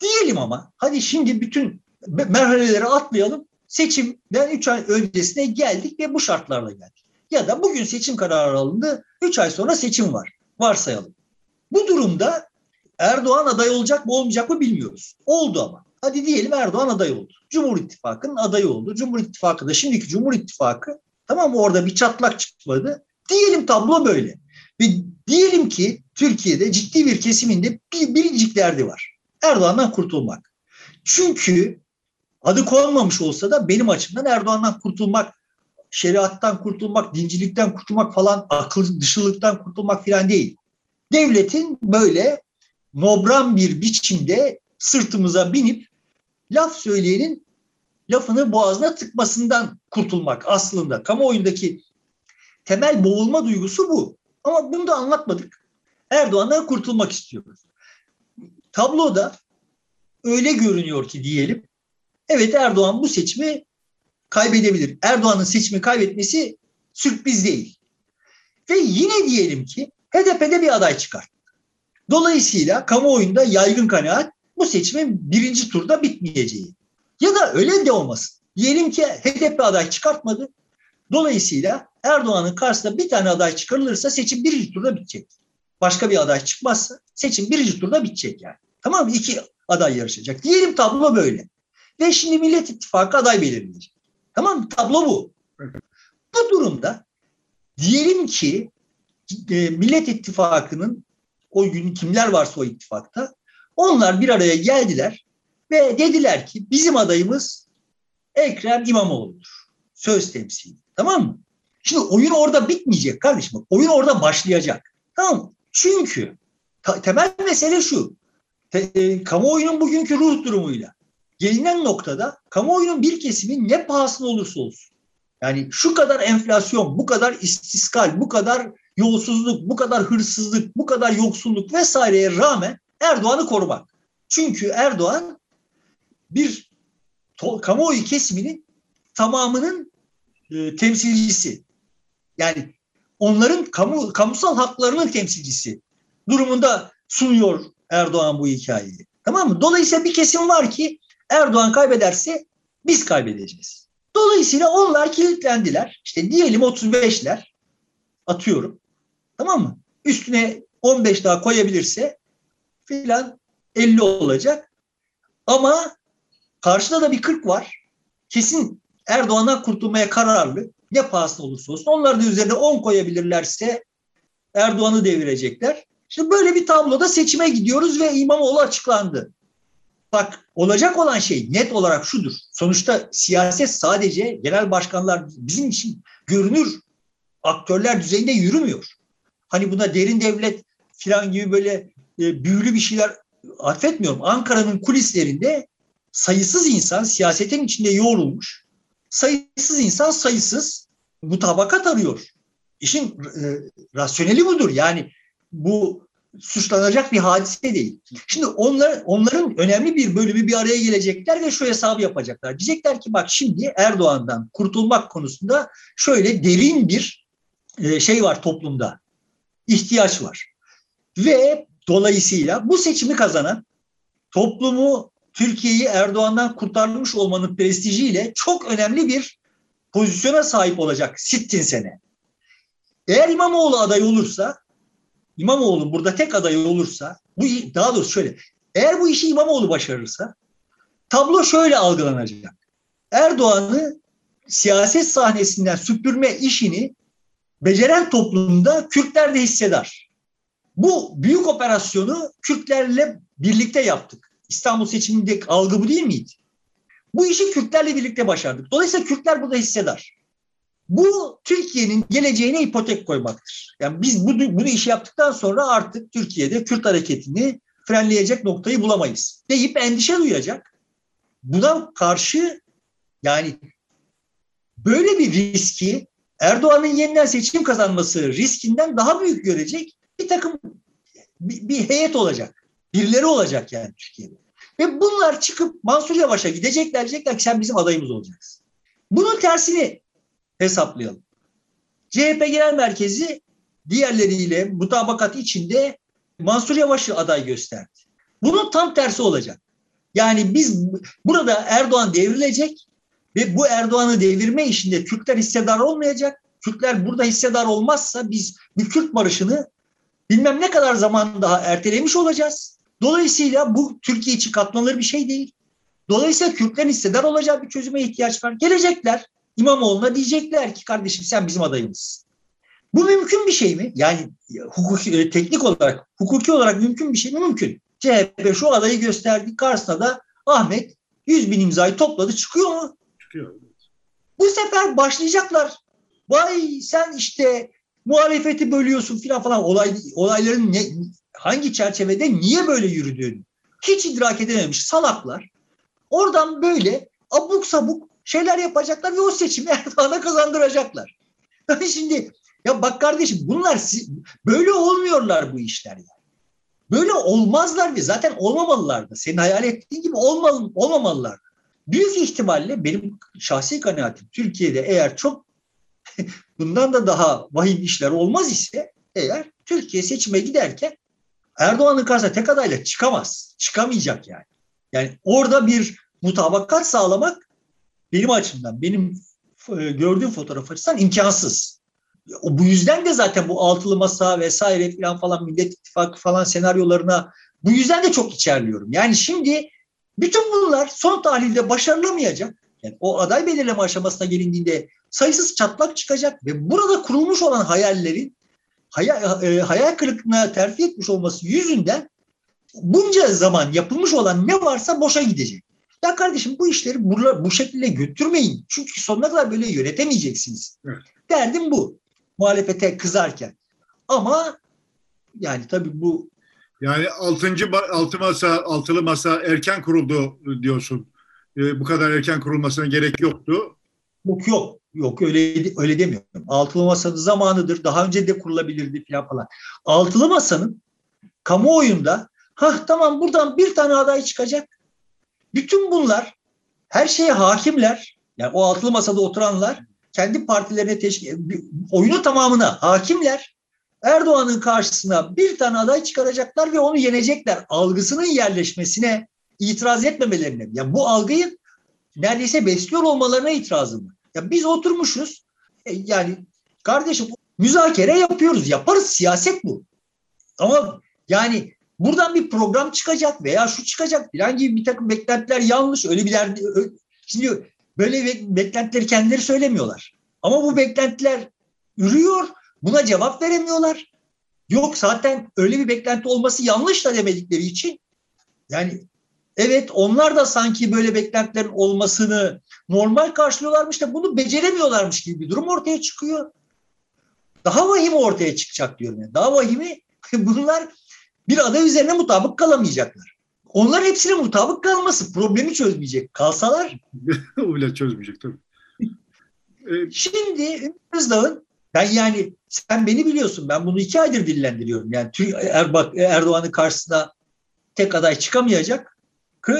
Diyelim ama hadi şimdi bütün merhaleleri atlayalım. Seçimden 3 ay öncesine geldik ve bu şartlarla geldik. Ya da bugün seçim kararı alındı. 3 ay sonra seçim var. Varsayalım. Bu durumda Erdoğan aday olacak mı olmayacak mı bilmiyoruz. Oldu ama. Hadi diyelim Erdoğan aday oldu. Cumhur İttifakı'nın adayı oldu. Cumhur İttifakı da şimdiki Cumhur İttifakı tamam mı orada bir çatlak çıkmadı. Diyelim tablo böyle. Ve diyelim ki Türkiye'de ciddi bir kesiminde bir biricik derdi var. Erdoğan'dan kurtulmak. Çünkü adı konmamış olsa da benim açımdan Erdoğan'dan kurtulmak, şeriattan kurtulmak, dincilikten kurtulmak falan, akıl dışılıktan kurtulmak falan değil. Devletin böyle nobran bir biçimde sırtımıza binip laf söyleyenin lafını boğazına tıkmasından kurtulmak aslında. Kamuoyundaki temel boğulma duygusu bu. Ama bunu da anlatmadık. Erdoğan'dan kurtulmak istiyoruz. Tabloda öyle görünüyor ki diyelim. Evet Erdoğan bu seçimi kaybedebilir. Erdoğan'ın seçimi kaybetmesi sürpriz değil. Ve yine diyelim ki HDP'de bir aday çıkar. Dolayısıyla kamuoyunda yaygın kanaat bu seçimin birinci turda bitmeyeceği. Ya da öyle de olmasın. Diyelim ki HDP aday çıkartmadı. Dolayısıyla Erdoğan'ın karşısında bir tane aday çıkarılırsa seçim birinci turda bitecek. Başka bir aday çıkmazsa seçim birinci turda bitecek yani. Tamam mı? İki aday yarışacak. Diyelim tablo böyle. Ve şimdi Millet İttifakı aday belirleyecek. Tamam? Tablo bu. Bu durumda diyelim ki e, Millet İttifakı'nın o gün kimler varsa o ittifakta onlar bir araya geldiler ve dediler ki bizim adayımız Ekrem İmamoğlu'dur. Söz temsili. Tamam mı? Şimdi oyun orada bitmeyecek kardeşim. Oyun orada başlayacak. Tamam mı? Çünkü temel mesele şu. Te, e, kamuoyunun bugünkü ruh durumuyla gelinen noktada kamuoyunun bir kesimi ne pahasına olursa olsun. Yani şu kadar enflasyon, bu kadar istiskal, bu kadar yolsuzluk, bu kadar hırsızlık, bu kadar yoksulluk vesaireye rağmen Erdoğan'ı korumak. Çünkü Erdoğan bir kamuoyu kesiminin tamamının e, temsilcisi. Yani onların kamu, kamusal haklarının temsilcisi durumunda sunuyor Erdoğan bu hikayeyi. Tamam mı? Dolayısıyla bir kesim var ki Erdoğan kaybederse biz kaybedeceğiz. Dolayısıyla onlar kilitlendiler. İşte diyelim 35'ler atıyorum. Tamam mı? Üstüne 15 daha koyabilirse filan 50 olacak. Ama karşıda da bir 40 var. Kesin Erdoğan'dan kurtulmaya kararlı. Ne pahasına olursa olsun. Onlar da üzerine 10 koyabilirlerse Erdoğan'ı devirecekler. Şimdi böyle bir tabloda seçime gidiyoruz ve İmamoğlu açıklandı. Bak olacak olan şey net olarak şudur. Sonuçta siyaset sadece genel başkanlar bizim için görünür aktörler düzeyinde yürümüyor. Hani buna derin devlet falan gibi böyle e, büyülü bir şeyler affetmiyorum Ankara'nın kulislerinde sayısız insan siyasetin içinde yoğrulmuş. Sayısız insan sayısız mutabakat arıyor. İşin e, rasyoneli budur. Yani bu suçlanacak bir hadise değil. Şimdi onlar, onların önemli bir bölümü bir araya gelecekler ve şu hesabı yapacaklar. Diyecekler ki bak şimdi Erdoğan'dan kurtulmak konusunda şöyle derin bir e, şey var toplumda. ihtiyaç var. Ve dolayısıyla bu seçimi kazanan toplumu Türkiye'yi Erdoğan'dan kurtarmış olmanın prestijiyle çok önemli bir pozisyona sahip olacak sittin sene. Eğer İmamoğlu aday olursa, İmamoğlu burada tek aday olursa, bu daha doğrusu şöyle, eğer bu işi İmamoğlu başarırsa, tablo şöyle algılanacak. Erdoğan'ı siyaset sahnesinden süpürme işini beceren toplumda Kürtler de hissedar. Bu büyük operasyonu Kürtlerle birlikte yaptık. İstanbul seçimindeki algı bu değil miydi? Bu işi Kürtlerle birlikte başardık. Dolayısıyla Kürtler burada hissedar. Bu Türkiye'nin geleceğine ipotek koymaktır. Yani biz bu, bunu işi yaptıktan sonra artık Türkiye'de Kürt hareketini frenleyecek noktayı bulamayız. Deyip endişe duyacak. Buna karşı yani böyle bir riski Erdoğan'ın yeniden seçim kazanması riskinden daha büyük görecek bir takım bir, bir heyet olacak. Birileri olacak yani Türkiye'de. Ve bunlar çıkıp Mansur Yavaş'a gidecekler diyecekler ki sen bizim adayımız olacaksın. Bunun tersini hesaplayalım. CHP Genel Merkezi diğerleriyle mutabakat içinde Mansur Yavaş'ı aday gösterdi. Bunun tam tersi olacak. Yani biz burada Erdoğan devrilecek ve bu Erdoğan'ı devirme işinde Kürtler hissedar olmayacak. Kürtler burada hissedar olmazsa biz bir Kürt barışını bilmem ne kadar zaman daha ertelemiş olacağız. Dolayısıyla bu Türkiye için katlanır bir şey değil. Dolayısıyla Kürtlerin hissedar olacağı bir çözüme ihtiyaç var. Gelecekler İmamoğlu'na diyecekler ki kardeşim sen bizim adayımızsın. Bu mümkün bir şey mi? Yani hukuki, e, teknik olarak, hukuki olarak mümkün bir şey mi? Mümkün. CHP şu adayı gösterdi. Karşısına da Ahmet 100 bin imzayı topladı. Çıkıyor mu? Çıkıyor. Bu sefer başlayacaklar. Vay sen işte muhalefeti bölüyorsun filan falan olay, olayların ne, hangi çerçevede niye böyle yürüdüğünü hiç idrak edememiş salaklar oradan böyle abuk sabuk şeyler yapacaklar ve o seçimi Erdoğan'a kazandıracaklar. Yani şimdi ya bak kardeşim bunlar böyle olmuyorlar bu işler yani. Böyle olmazlar ve zaten olmamalılar da. Senin hayal ettiğin gibi olmalı, olmamalılar. Büyük ihtimalle benim şahsi kanaatim Türkiye'de eğer çok bundan da daha vahim işler olmaz ise eğer Türkiye seçime giderken Erdoğan'ın karşısına tek adayla çıkamaz. Çıkamayacak yani. Yani orada bir mutabakat sağlamak benim açımdan, benim e, gördüğüm fotoğraf açısından imkansız. Bu yüzden de zaten bu altılı masa vesaire falan falan Millet İttifakı falan senaryolarına bu yüzden de çok içerliyorum. Yani şimdi bütün bunlar son tahlilde başarılamayacak. Yani o aday belirleme aşamasına gelindiğinde sayısız çatlak çıkacak ve burada kurulmuş olan hayallerin hayal, e, hayal kırıklığına terfi etmiş olması yüzünden bunca zaman yapılmış olan ne varsa boşa gidecek. Ya kardeşim bu işleri bu, bu şekilde götürmeyin. Çünkü sonuna kadar böyle yönetemeyeceksiniz. Evet. Derdim bu. Muhalefete kızarken. Ama yani tabii bu yani altıncı altı masa altılı masa erken kuruldu diyorsun. Ee, bu kadar erken kurulmasına gerek yoktu. Yok yok. Yok öyle öyle demiyorum. Altılı masanın zamanıdır. Daha önce de kurulabilirdi falan falan. Altılı masanın kamuoyunda ha tamam buradan bir tane aday çıkacak. Bütün bunlar her şeye hakimler. Yani o altılı masada oturanlar kendi partilerine teşkil oyunu tamamına hakimler. Erdoğan'ın karşısına bir tane aday çıkaracaklar ve onu yenecekler. Algısının yerleşmesine itiraz etmemelerine. Yani bu algıyı neredeyse besliyor olmalarına itirazım var. Ya biz oturmuşuz. E, yani kardeşim müzakere yapıyoruz. Yaparız. Siyaset bu. Ama yani buradan bir program çıkacak veya şu çıkacak falan gibi bir takım beklentiler yanlış. Öyle bir derdi. Şimdi böyle beklentileri kendileri söylemiyorlar. Ama bu beklentiler ürüyor. Buna cevap veremiyorlar. Yok zaten öyle bir beklenti olması yanlış da demedikleri için yani Evet onlar da sanki böyle beklentilerin olmasını normal karşılıyorlarmış da bunu beceremiyorlarmış gibi bir durum ortaya çıkıyor. Daha vahimi ortaya çıkacak diyorum. Yani. Daha vahimi bunlar bir aday üzerine mutabık kalamayacaklar. onlar hepsine mutabık kalması problemi çözmeyecek. Kalsalar. o bile çözmeyecek tabii. Ee, Şimdi Ümit Özdağ'ın ben yani sen beni biliyorsun ben bunu iki aydır dillendiriyorum. Yani er, Erdoğan'ın karşısına tek aday çıkamayacak.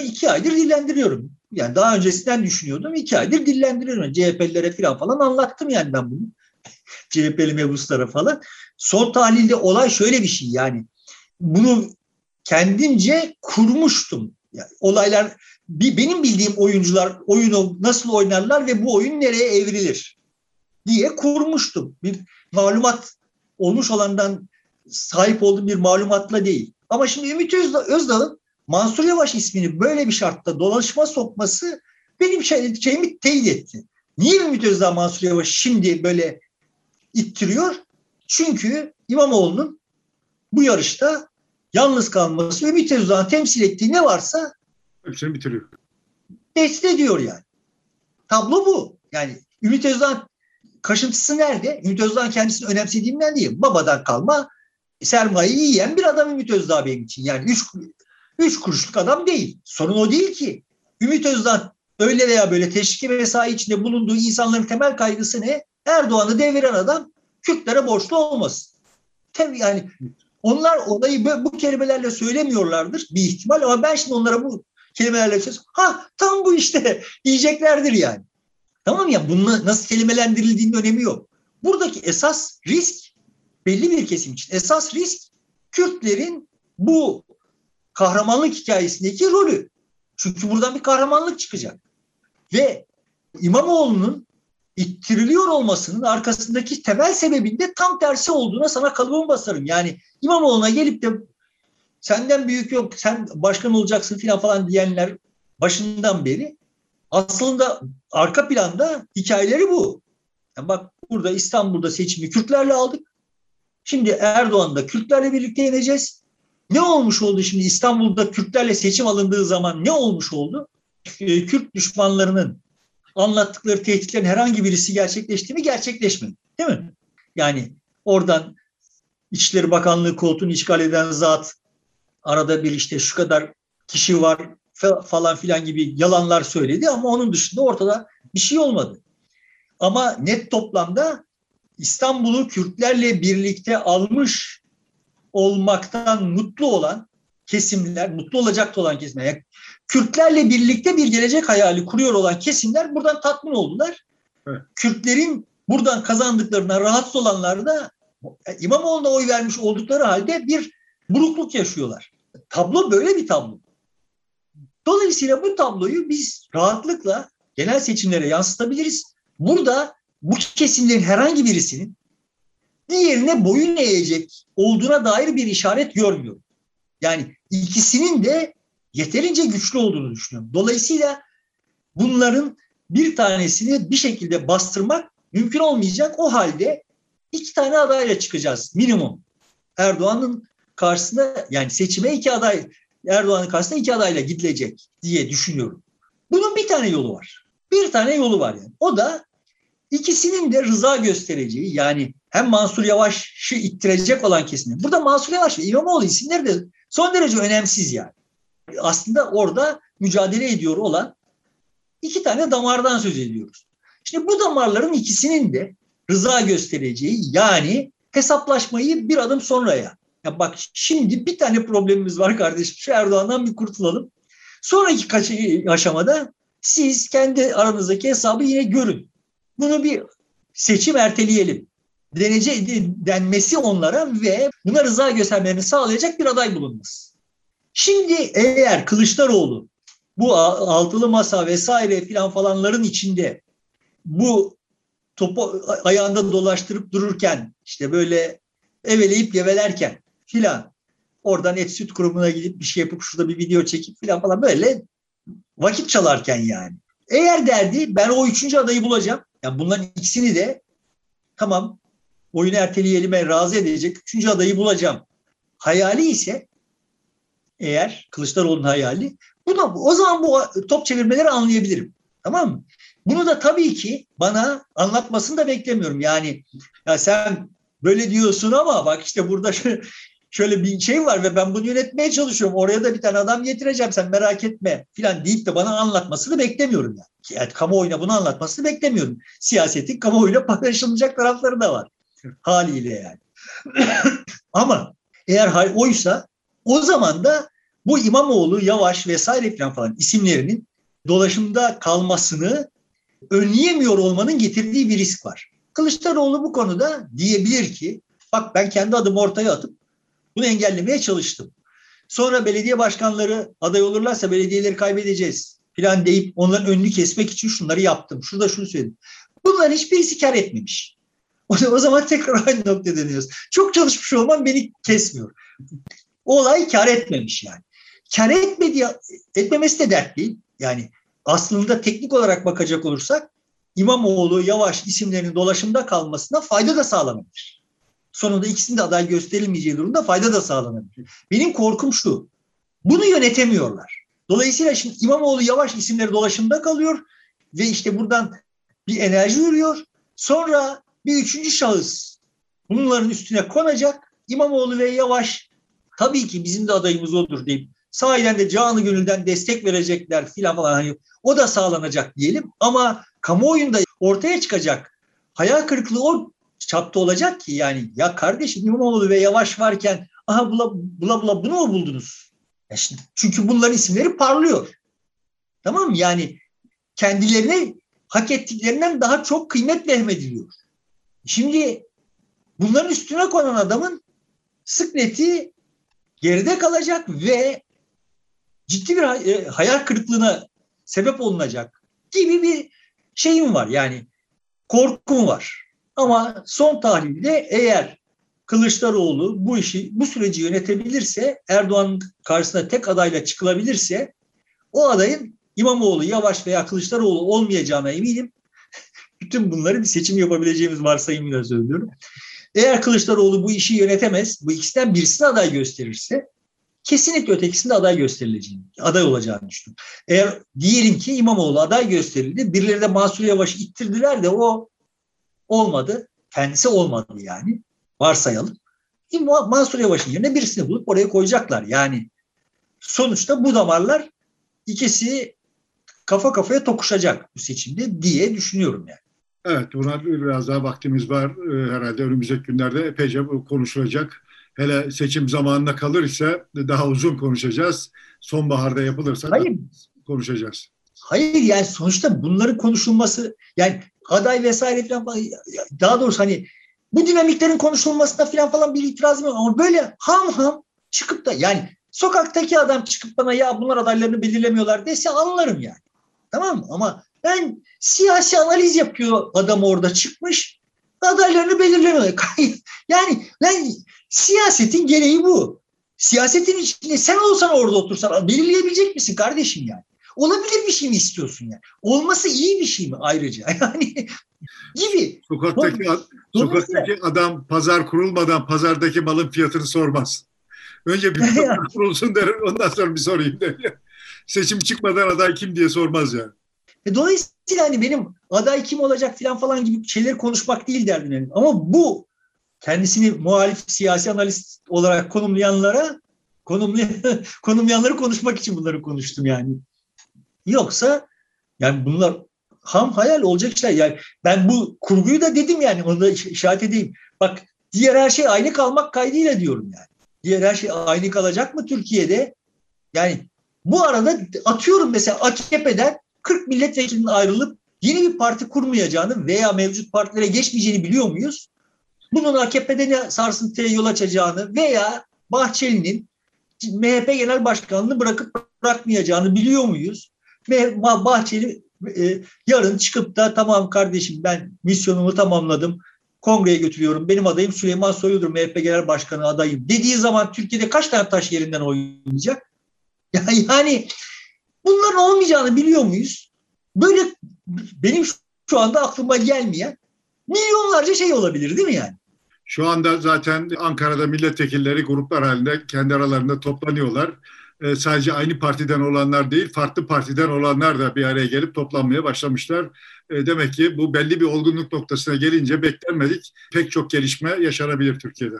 iki aydır dillendiriyorum. Yani daha öncesinden düşünüyordum. iki aydır dillendiriyorum. CHP'lilere falan falan anlattım yani ben bunu. CHP'li mebuslara falan. Son tahlilde olay şöyle bir şey yani. Bunu kendimce kurmuştum. Yani olaylar benim bildiğim oyuncular oyunu nasıl oynarlar ve bu oyun nereye evrilir diye kurmuştum. Bir malumat olmuş olandan sahip olduğum bir malumatla değil. Ama şimdi Ümit Özdağ'ın Mansur Yavaş ismini böyle bir şartta dolaşma sokması benim şey, şeyimi teyit etti. Niye Ümit Özdağ Mansur Yavaş şimdi böyle ittiriyor? Çünkü İmamoğlu'nun bu yarışta yalnız kalması Ümit Özdağ'ın temsil ettiği ne varsa hepsini bitiriyor. Tehdit ediyor yani. Tablo bu. Yani Ümit Özdağ kaşıntısı nerede? Ümit Özdağ kendisini önemsediğimden değil. Babadan kalma sermayeyi yiyen bir adam Ümit Özdağ benim için. Yani üç, üç kuruşluk adam değil. Sorun o değil ki. Ümit Özdağ öyle veya böyle teşvik mesai içinde bulunduğu insanların temel kaygısı ne? Erdoğan'ı deviren adam Kürtlere borçlu olmasın. Tabii yani onlar olayı bu, bu kelimelerle söylemiyorlardır bir ihtimal ama ben şimdi onlara bu kelimelerle söylüyorum. Ha tam bu işte diyeceklerdir yani. Tamam ya bunun nasıl kelimelendirildiğinin önemi yok. Buradaki esas risk belli bir kesim için esas risk Kürtlerin bu kahramanlık hikayesindeki rolü. Çünkü buradan bir kahramanlık çıkacak. Ve İmamoğlu'nun ittiriliyor olmasının arkasındaki temel sebebinde tam tersi olduğuna sana kalıbımı basarım. Yani İmamoğlu'na gelip de senden büyük yok, sen başkan olacaksın falan falan diyenler başından beri aslında arka planda hikayeleri bu. Yani bak burada İstanbul'da seçimi Kürtlerle aldık. Şimdi Erdoğan'da Kürtlerle birlikte yeneceğiz. Ne olmuş oldu şimdi İstanbul'da Kürtlerle seçim alındığı zaman ne olmuş oldu? Ee, Kürt düşmanlarının anlattıkları tehditlerin herhangi birisi gerçekleşti mi? Gerçekleşmedi. Değil mi? Yani oradan İçişleri Bakanlığı koltuğunu işgal eden zat arada bir işte şu kadar kişi var falan filan gibi yalanlar söyledi ama onun dışında ortada bir şey olmadı. Ama net toplamda İstanbul'u Kürtlerle birlikte almış olmaktan mutlu olan kesimler, mutlu olacak olan kesimler, yani Kürtlerle birlikte bir gelecek hayali kuruyor olan kesimler buradan tatmin oldular. Evet. Kürtlerin buradan kazandıklarına rahatsız olanlar da İmamoğlu'na oy vermiş oldukları halde bir burukluk yaşıyorlar. Tablo böyle bir tablo. Dolayısıyla bu tabloyu biz rahatlıkla genel seçimlere yansıtabiliriz. Burada bu kesimlerin herhangi birisinin diğerine boyun eğecek olduğuna dair bir işaret görmüyorum. Yani ikisinin de yeterince güçlü olduğunu düşünüyorum. Dolayısıyla bunların bir tanesini bir şekilde bastırmak mümkün olmayacak. O halde iki tane adayla çıkacağız minimum. Erdoğan'ın karşısında yani seçime iki aday Erdoğan'ın karşısında iki adayla gidilecek diye düşünüyorum. Bunun bir tane yolu var. Bir tane yolu var yani. O da ikisinin de rıza göstereceği yani hem Mansur Yavaş'ı ittirecek olan kesimler. Burada Mansur Yavaş ve İmamoğlu isimleri de son derece önemsiz yani. Aslında orada mücadele ediyor olan iki tane damardan söz ediyoruz. Şimdi bu damarların ikisinin de rıza göstereceği yani hesaplaşmayı bir adım sonraya. Ya bak şimdi bir tane problemimiz var kardeşim. Şu Erdoğan'dan bir kurtulalım. Sonraki kaç aşamada siz kendi aranızdaki hesabı yine görün. Bunu bir seçim erteleyelim. Denece denmesi onlara ve buna rıza göstermelerini sağlayacak bir aday bulunması. Şimdi eğer Kılıçdaroğlu bu altılı masa vesaire filan falanların içinde bu topu ayağında dolaştırıp dururken işte böyle eveleyip gevelerken filan oradan et süt kurumuna gidip bir şey yapıp şurada bir video çekip filan falan böyle vakit çalarken yani. Eğer derdi ben o üçüncü adayı bulacağım. Yani bunların ikisini de tamam oyunu erteleyelim'e razı edecek üçüncü adayı bulacağım. Hayali ise eğer Kılıçdaroğlu'nun hayali bu da o zaman bu top çevirmeleri anlayabilirim. Tamam mı? Bunu da tabii ki bana anlatmasını da beklemiyorum. Yani ya sen böyle diyorsun ama bak işte burada şöyle bir şey var ve ben bunu yönetmeye çalışıyorum. Oraya da bir tane adam getireceğim sen merak etme filan deyip de bana anlatmasını beklemiyorum yani. yani kamuoyuna bunu anlatmasını beklemiyorum. Siyasetin kamuoyuyla paylaşılacak tarafları da var haliyle yani. Ama eğer oysa o zaman da bu İmamoğlu, Yavaş vesaire falan falan isimlerinin dolaşımda kalmasını önleyemiyor olmanın getirdiği bir risk var. Kılıçdaroğlu bu konuda diyebilir ki bak ben kendi adımı ortaya atıp bunu engellemeye çalıştım. Sonra belediye başkanları aday olurlarsa belediyeleri kaybedeceğiz filan deyip onların önünü kesmek için şunları yaptım. Şurada şunu söyledim. Bunların hiçbirisi kar etmemiş. O zaman tekrar aynı noktaya dönüyoruz. Çok çalışmış olmam beni kesmiyor. Olay kar etmemiş yani. Kar etmedi, etmemesi de dert değil. Yani aslında teknik olarak bakacak olursak İmamoğlu, Yavaş isimlerinin dolaşımda kalmasına fayda da sağlanabilir. Sonunda ikisinin de aday gösterilmeyeceği durumda fayda da sağlanabilir. Benim korkum şu. Bunu yönetemiyorlar. Dolayısıyla şimdi İmamoğlu, Yavaş isimleri dolaşımda kalıyor ve işte buradan bir enerji yürüyor. Sonra bir üçüncü şahıs bunların üstüne konacak. İmamoğlu ve Yavaş tabii ki bizim de adayımız olur deyip sahiden de canı gönülden destek verecekler filan falan. Hani o da sağlanacak diyelim ama kamuoyunda ortaya çıkacak hayal kırıklığı o çapta olacak ki yani ya kardeşim İmamoğlu ve Yavaş varken aha bula bula, bula bunu mu buldunuz? Ya şimdi, çünkü bunların isimleri parlıyor. Tamam mı? Yani kendilerine hak ettiklerinden daha çok kıymet vehmediliyor. Şimdi bunların üstüne konan adamın sıkneti geride kalacak ve ciddi bir e, hayal kırıklığına sebep olunacak gibi bir şeyim var. Yani korkum var. Ama son tahlilde eğer Kılıçdaroğlu bu işi, bu süreci yönetebilirse, Erdoğan karşısına tek adayla çıkılabilirse o adayın İmamoğlu, Yavaş veya Kılıçdaroğlu olmayacağına eminim. Bütün bunları bir seçim yapabileceğimiz varsayımıyla söylüyorum. Eğer Kılıçdaroğlu bu işi yönetemez, bu ikisinden birisini aday gösterirse kesinlikle ötekisinde aday gösterileceğini, aday olacağını düşünüyorum. Eğer diyelim ki İmamoğlu aday gösterildi, birileri de Mansur Yavaş'ı ittirdiler de o olmadı. Kendisi olmadı yani. Varsayalım. Mansur Yavaş'ın yerine birisini bulup oraya koyacaklar. Yani sonuçta bu damarlar ikisi kafa kafaya tokuşacak bu seçimde diye düşünüyorum yani. Evet buna biraz daha vaktimiz var. Ee, herhalde önümüzdeki günlerde epeyce konuşulacak. Hele seçim zamanına kalır ise daha uzun konuşacağız. Sonbaharda yapılırsa Hayır. konuşacağız. Hayır yani sonuçta bunların konuşulması yani aday vesaire falan daha doğrusu hani bu dinamiklerin konuşulmasına falan falan bir itirazım yok ama böyle ham ham çıkıp da yani sokaktaki adam çıkıp bana ya bunlar adaylarını belirlemiyorlar dese anlarım yani. Tamam mı? Ama ben siyasi analiz yapıyor adam orada çıkmış adaylarını belirlemiyor. yani ben siyasetin gereği bu. Siyasetin içinde sen olsan orada otursan belirleyebilecek misin kardeşim yani? Olabilir bir şey mi istiyorsun yani? Olması iyi bir şey mi ayrıca? Yani gibi. Sokaktaki, sokaktaki adam pazar kurulmadan pazardaki malın fiyatını sormaz. Önce bir pazar kurulsun der ondan sonra bir sorayım der. Seçim çıkmadan aday kim diye sormaz yani. E, dolayısıyla hani benim aday kim olacak falan falan gibi şeyleri konuşmak değil derdim. Ama bu kendisini muhalif siyasi analist olarak konumlayanlara konumlayan, konumlayanları konuşmak için bunları konuştum yani. Yoksa yani bunlar ham hayal olacak şeyler. Yani ben bu kurguyu da dedim yani onu da işaret edeyim. Bak diğer her şey aynı kalmak kaydıyla diyorum yani. Diğer her şey aynı kalacak mı Türkiye'de? Yani bu arada atıyorum mesela AKP'den 40 milletvekilinin ayrılıp yeni bir parti kurmayacağını veya mevcut partilere geçmeyeceğini biliyor muyuz? Bunun AKP'de ne sarsıntıya yol açacağını veya Bahçeli'nin MHP Genel Başkanlığını bırakıp bırakmayacağını biliyor muyuz? Ve Bahçeli e, yarın çıkıp da tamam kardeşim ben misyonumu tamamladım. Kongreye götürüyorum. Benim adayım Süleyman Soylu'dur MHP Genel Başkanı adayım dediği zaman Türkiye'de kaç tane taş yerinden oynayacak? Yani bunların olmayacağını biliyor muyuz? Böyle benim şu anda aklıma gelmeyen milyonlarca şey olabilir değil mi yani? Şu anda zaten Ankara'da milletvekilleri gruplar halinde kendi aralarında toplanıyorlar. E, sadece aynı partiden olanlar değil, farklı partiden olanlar da bir araya gelip toplanmaya başlamışlar. E, demek ki bu belli bir olgunluk noktasına gelince beklenmedik pek çok gelişme yaşanabilir Türkiye'de.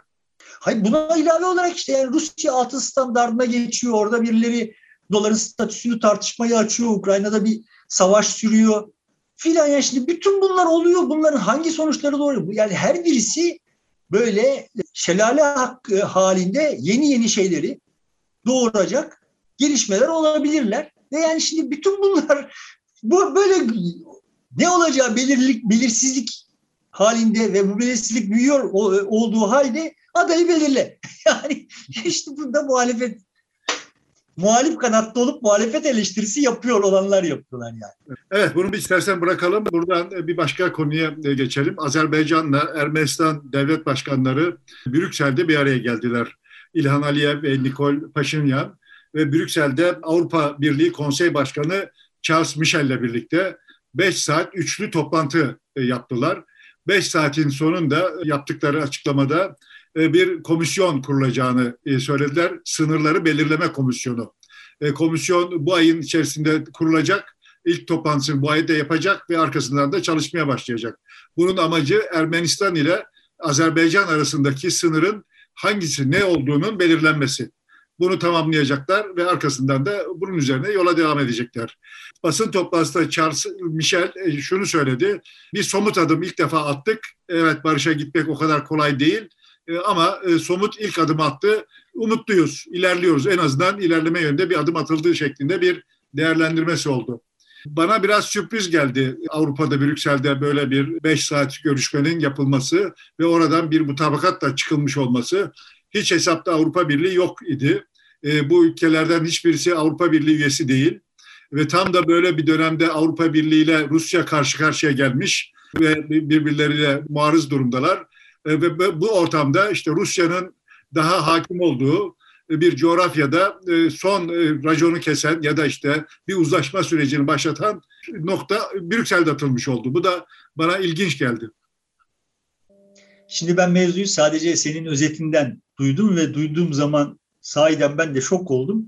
Hayır buna ilave olarak işte yani Rusya altın standartına geçiyor. Orada birileri doların statüsünü tartışmayı açıyor. Ukrayna'da bir savaş sürüyor filan. Yani şimdi bütün bunlar oluyor. Bunların hangi sonuçları doğru? Yani her birisi böyle şelale halinde yeni yeni şeyleri doğuracak gelişmeler olabilirler. Ve yani şimdi bütün bunlar bu böyle ne olacağı belirlik, belirsizlik halinde ve bu belirsizlik büyüyor olduğu halde adayı belirle. Yani işte burada muhalefet muhalif kanatta olup muhalefet eleştirisi yapıyor olanlar yapıyorlar yani. Evet bunu bir istersen bırakalım. Buradan bir başka konuya geçelim. Azerbaycan'la Ermenistan devlet başkanları Brüksel'de bir araya geldiler. İlhan Aliyev ve Nikol Paşinyan ve Brüksel'de Avrupa Birliği Konsey Başkanı Charles Michel'le birlikte 5 saat üçlü toplantı yaptılar. 5 saatin sonunda yaptıkları açıklamada e, bir komisyon kurulacağını e, söylediler. Sınırları belirleme komisyonu. E, komisyon bu ayın içerisinde kurulacak. İlk toplantısını bu ayda yapacak ve arkasından da çalışmaya başlayacak. Bunun amacı Ermenistan ile Azerbaycan arasındaki sınırın hangisi ne olduğunun belirlenmesi. Bunu tamamlayacaklar ve arkasından da bunun üzerine yola devam edecekler. Basın toplantısında Charles Michel şunu söyledi. Bir somut adım ilk defa attık. Evet barışa gitmek o kadar kolay değil e, ama e, somut ilk adım attı. Umutluyuz, ilerliyoruz. En azından ilerleme yönünde bir adım atıldığı şeklinde bir değerlendirmesi oldu. Bana biraz sürpriz geldi Avrupa'da, Brüksel'de böyle bir beş saat görüşmenin yapılması ve oradan bir mutabakatla çıkılmış olması. Hiç hesapta Avrupa Birliği yok idi. E, bu ülkelerden hiçbirisi Avrupa Birliği üyesi değil. Ve tam da böyle bir dönemde Avrupa Birliği ile Rusya karşı karşıya gelmiş ve birbirleriyle muarız durumdalar. E, ve bu ortamda işte Rusya'nın daha hakim olduğu bir coğrafyada e, son e, raconu kesen ya da işte bir uzlaşma sürecini başlatan nokta Brüksel'de atılmış oldu. Bu da bana ilginç geldi. Şimdi ben mevzuyu sadece senin özetinden duydum ve duyduğum zaman sahiden ben de şok oldum.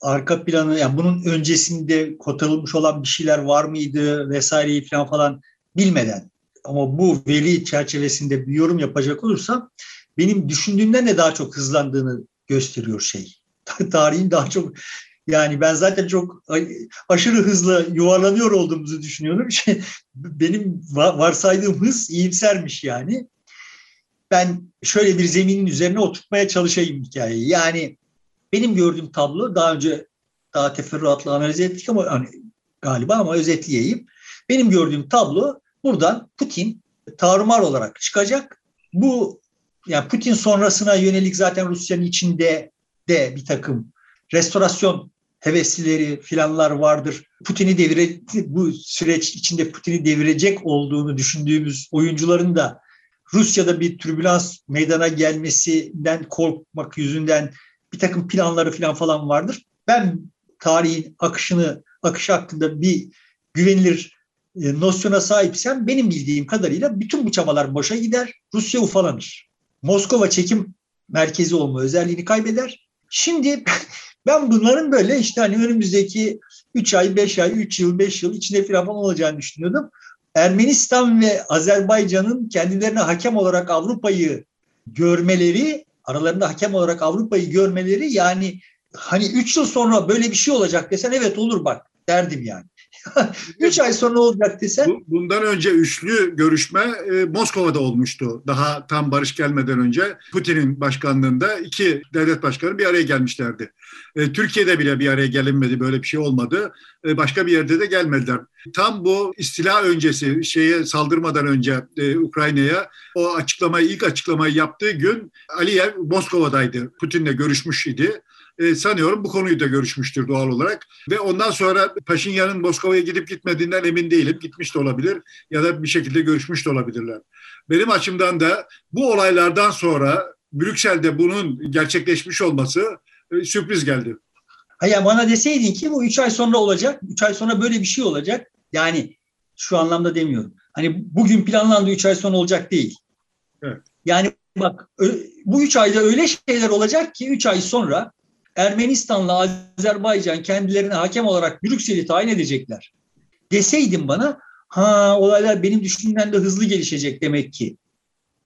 Arka planı yani bunun öncesinde kotarılmış olan bir şeyler var mıydı vesaireyi falan falan bilmeden ama bu veri çerçevesinde bir yorum yapacak olursam benim düşündüğümden de daha çok hızlandığını gösteriyor şey. Tarihin daha çok yani ben zaten çok aşırı hızlı yuvarlanıyor olduğumuzu düşünüyorum. Benim varsaydığım hız iyimsermiş yani. Ben şöyle bir zeminin üzerine oturtmaya çalışayım hikayeyi. Yani benim gördüğüm tablo daha önce daha teferruatlı analiz ettik ama hani, galiba ama özetleyeyim. Benim gördüğüm tablo Buradan Putin tarumar olarak çıkacak. Bu yani Putin sonrasına yönelik zaten Rusya'nın içinde de bir takım restorasyon heveslileri filanlar vardır. Putin'i devire bu süreç içinde Putin'i devirecek olduğunu düşündüğümüz oyuncuların da Rusya'da bir türbülans meydana gelmesinden korkmak yüzünden bir takım planları filan falan vardır. Ben tarihin akışını akışı hakkında bir güvenilir e, nosyona sahipsem benim bildiğim kadarıyla bütün bu çabalar boşa gider. Rusya ufalanır. Moskova çekim merkezi olma özelliğini kaybeder. Şimdi ben bunların böyle işte hani önümüzdeki 3 ay, 5 ay, 3 yıl, 5 yıl içinde falan olacağını düşünüyordum. Ermenistan ve Azerbaycan'ın kendilerine hakem olarak Avrupa'yı görmeleri, aralarında hakem olarak Avrupa'yı görmeleri yani hani 3 yıl sonra böyle bir şey olacak desen evet olur bak derdim yani. Üç ay sonra olacak desen. Bundan önce üçlü görüşme e, Moskova'da olmuştu. Daha tam barış gelmeden önce Putin'in başkanlığında iki devlet başkanı bir araya gelmişlerdi. E, Türkiye'de bile bir araya gelinmedi, böyle bir şey olmadı. E, başka bir yerde de gelmediler. Tam bu istila öncesi, şeye saldırmadan önce Ukrayna'ya o açıklamayı, ilk açıklamayı yaptığı gün Aliyev Moskova'daydı. Putin'le görüşmüş idi e, sanıyorum bu konuyu da görüşmüştür doğal olarak. Ve ondan sonra Paşinyan'ın Moskova'ya gidip gitmediğinden emin değilim. Gitmiş de olabilir ya da bir şekilde görüşmüş de olabilirler. Benim açımdan da bu olaylardan sonra Brüksel'de bunun gerçekleşmiş olması e, sürpriz geldi. Hayır bana deseydin ki bu üç ay sonra olacak, üç ay sonra böyle bir şey olacak. Yani şu anlamda demiyorum. Hani bugün planlandı üç ay sonra olacak değil. Evet. Yani bak bu üç ayda öyle şeyler olacak ki üç ay sonra Ermenistan'la Azerbaycan kendilerine hakem olarak Brüksel'i tayin edecekler. Deseydin bana ha olaylar benim düşündüğümden de hızlı gelişecek demek ki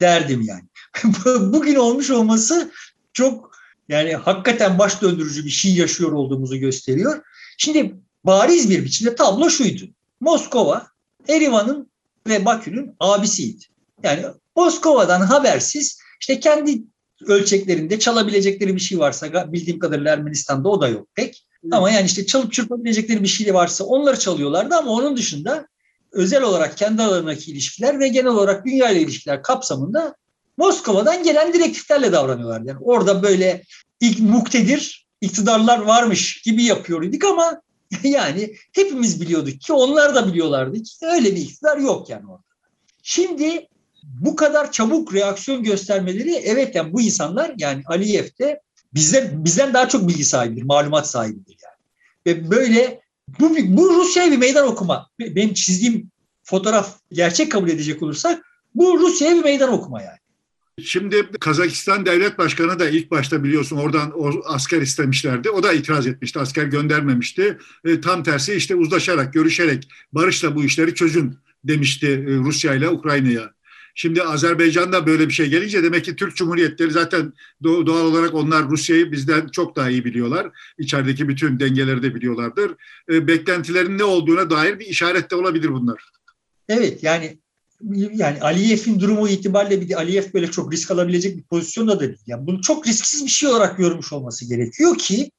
derdim yani. bugün olmuş olması çok yani hakikaten baş döndürücü bir şey yaşıyor olduğumuzu gösteriyor. Şimdi bariz bir biçimde tablo şuydu. Moskova, Erivan'ın ve Bakü'nün abisiydi. Yani Moskova'dan habersiz işte kendi ölçeklerinde çalabilecekleri bir şey varsa bildiğim kadarıyla Ermenistan'da o da yok pek. Ama yani işte çalıp çırpabilecekleri bir şey varsa onları çalıyorlardı ama onun dışında özel olarak kendi aralarındaki ilişkiler ve genel olarak dünya ile ilişkiler kapsamında Moskova'dan gelen direktiflerle davranıyorlar. Yani orada böyle ilk muktedir iktidarlar varmış gibi yapıyorduk ama yani hepimiz biliyorduk ki onlar da biliyorlardı ki öyle bir iktidar yok yani orada. Şimdi bu kadar çabuk reaksiyon göstermeleri evet yani bu insanlar yani Aliyev de bizden, bizden daha çok bilgi sahibidir, malumat sahibidir yani. Ve böyle bu, bu Rusya'ya bir meydan okuma. Benim çizdiğim fotoğraf gerçek kabul edecek olursak bu Rusya'ya bir meydan okuma yani. Şimdi Kazakistan Devlet Başkanı da ilk başta biliyorsun oradan o asker istemişlerdi. O da itiraz etmişti. Asker göndermemişti. E, tam tersi işte uzlaşarak, görüşerek barışla bu işleri çözün demişti e, Rusya ile Ukrayna'ya. Şimdi Azerbaycan'da böyle bir şey gelince demek ki Türk Cumhuriyetleri zaten doğal olarak onlar Rusya'yı bizden çok daha iyi biliyorlar. İçerideki bütün dengeleri de biliyorlardır. E, beklentilerin ne olduğuna dair bir işaret de olabilir bunlar. Evet yani yani Aliyev'in durumu itibariyle bir de Aliyev böyle çok risk alabilecek bir pozisyonda da değil. Yani bunu çok risksiz bir şey olarak görmüş olması gerekiyor ki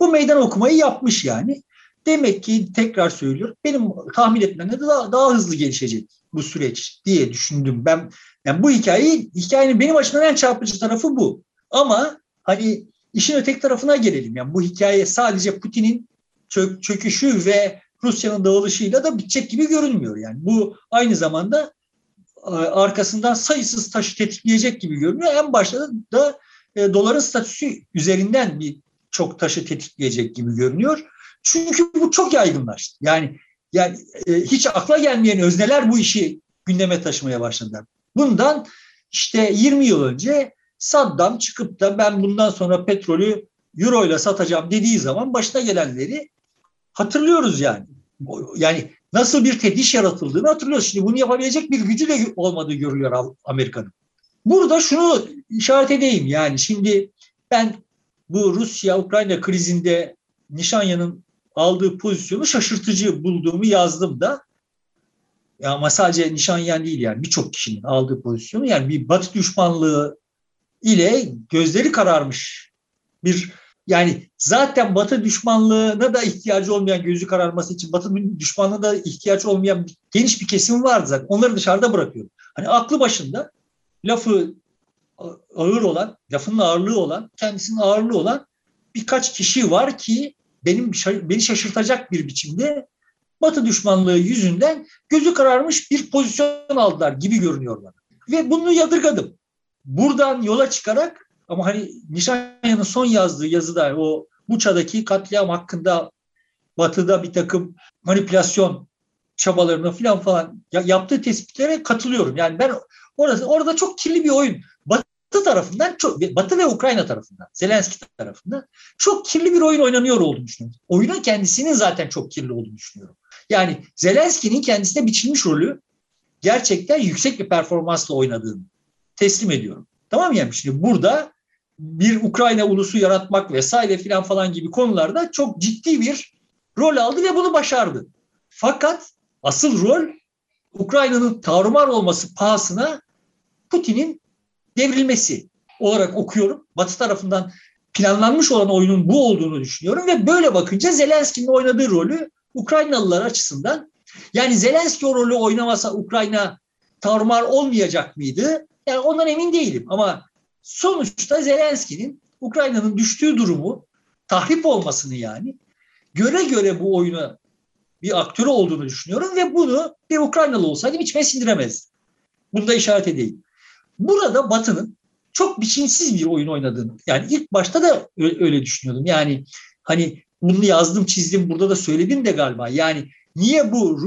bu meydan okumayı yapmış yani. Demek ki tekrar söylüyorum benim tahmin etmemde daha, daha hızlı gelişecek bu süreç diye düşündüm. Ben yani bu hikayeyi hikayenin benim açımdan en çarpıcı tarafı bu. Ama hani işin öteki tarafına gelelim. Yani bu hikaye sadece Putin'in çök, çöküşü ve Rusya'nın dağılışıyla da bitecek gibi görünmüyor. Yani bu aynı zamanda e, arkasından sayısız taşı tetikleyecek gibi görünüyor. En başta da e, doların statüsü üzerinden bir çok taşı tetikleyecek gibi görünüyor. Çünkü bu çok yaygınlaştı. Yani yani e, hiç akla gelmeyen özneler bu işi gündeme taşımaya başladılar. Bundan işte 20 yıl önce Saddam çıkıp da ben bundan sonra petrolü euro ile satacağım dediği zaman başına gelenleri hatırlıyoruz yani. Yani nasıl bir tediş yaratıldığını hatırlıyoruz. Şimdi bunu yapabilecek bir gücü de olmadığı görülüyor Amerika'nın. Burada şunu işaret edeyim yani şimdi ben bu Rusya-Ukrayna krizinde Nişanya'nın aldığı pozisyonu şaşırtıcı bulduğumu yazdım da. Ya ama sadece Nişanyan değil yani birçok kişinin aldığı pozisyonu yani bir batı düşmanlığı ile gözleri kararmış bir yani zaten Batı düşmanlığına da ihtiyacı olmayan gözü kararması için Batı düşmanlığına da ihtiyaç olmayan geniş bir kesim vardı zaten. Onları dışarıda bırakıyorum. Hani aklı başında lafı ağır olan, lafının ağırlığı olan, kendisinin ağırlığı olan birkaç kişi var ki benim beni şaşırtacak bir biçimde Batı düşmanlığı yüzünden gözü kararmış bir pozisyon aldılar gibi görünüyor bana. Ve bunu yadırgadım. Buradan yola çıkarak ama hani Nişanya'nın son yazdığı yazıda o Buça'daki katliam hakkında Batı'da bir takım manipülasyon çabalarına falan falan yaptığı tespitlere katılıyorum. Yani ben orası orada çok kirli bir oyun. Batı tarafından çok Batı ve Ukrayna tarafından, Zelenski tarafından çok kirli bir oyun oynanıyor olduğunu düşünüyorum. Oyunun kendisinin zaten çok kirli olduğunu düşünüyorum. Yani Zelenski'nin kendisine biçilmiş rolü gerçekten yüksek bir performansla oynadığını teslim ediyorum. Tamam mı yani şimdi burada bir Ukrayna ulusu yaratmak vesaire filan falan gibi konularda çok ciddi bir rol aldı ve bunu başardı. Fakat asıl rol Ukrayna'nın tarumar olması pahasına Putin'in devrilmesi olarak okuyorum. Batı tarafından planlanmış olan oyunun bu olduğunu düşünüyorum ve böyle bakınca Zelenski'nin oynadığı rolü Ukraynalılar açısından yani Zelenski o rolü oynamasa Ukrayna tarumar olmayacak mıydı? Yani ondan emin değilim ama sonuçta Zelenski'nin Ukrayna'nın düştüğü durumu tahrip olmasını yani göre göre bu oyuna bir aktörü olduğunu düşünüyorum ve bunu bir Ukraynalı olsaydım içime sindiremez. Bunu da işaret edeyim. Burada Batı'nın çok biçimsiz bir oyun oynadığını yani ilk başta da öyle düşünüyordum. Yani hani bunu yazdım çizdim burada da söyledim de galiba yani niye bu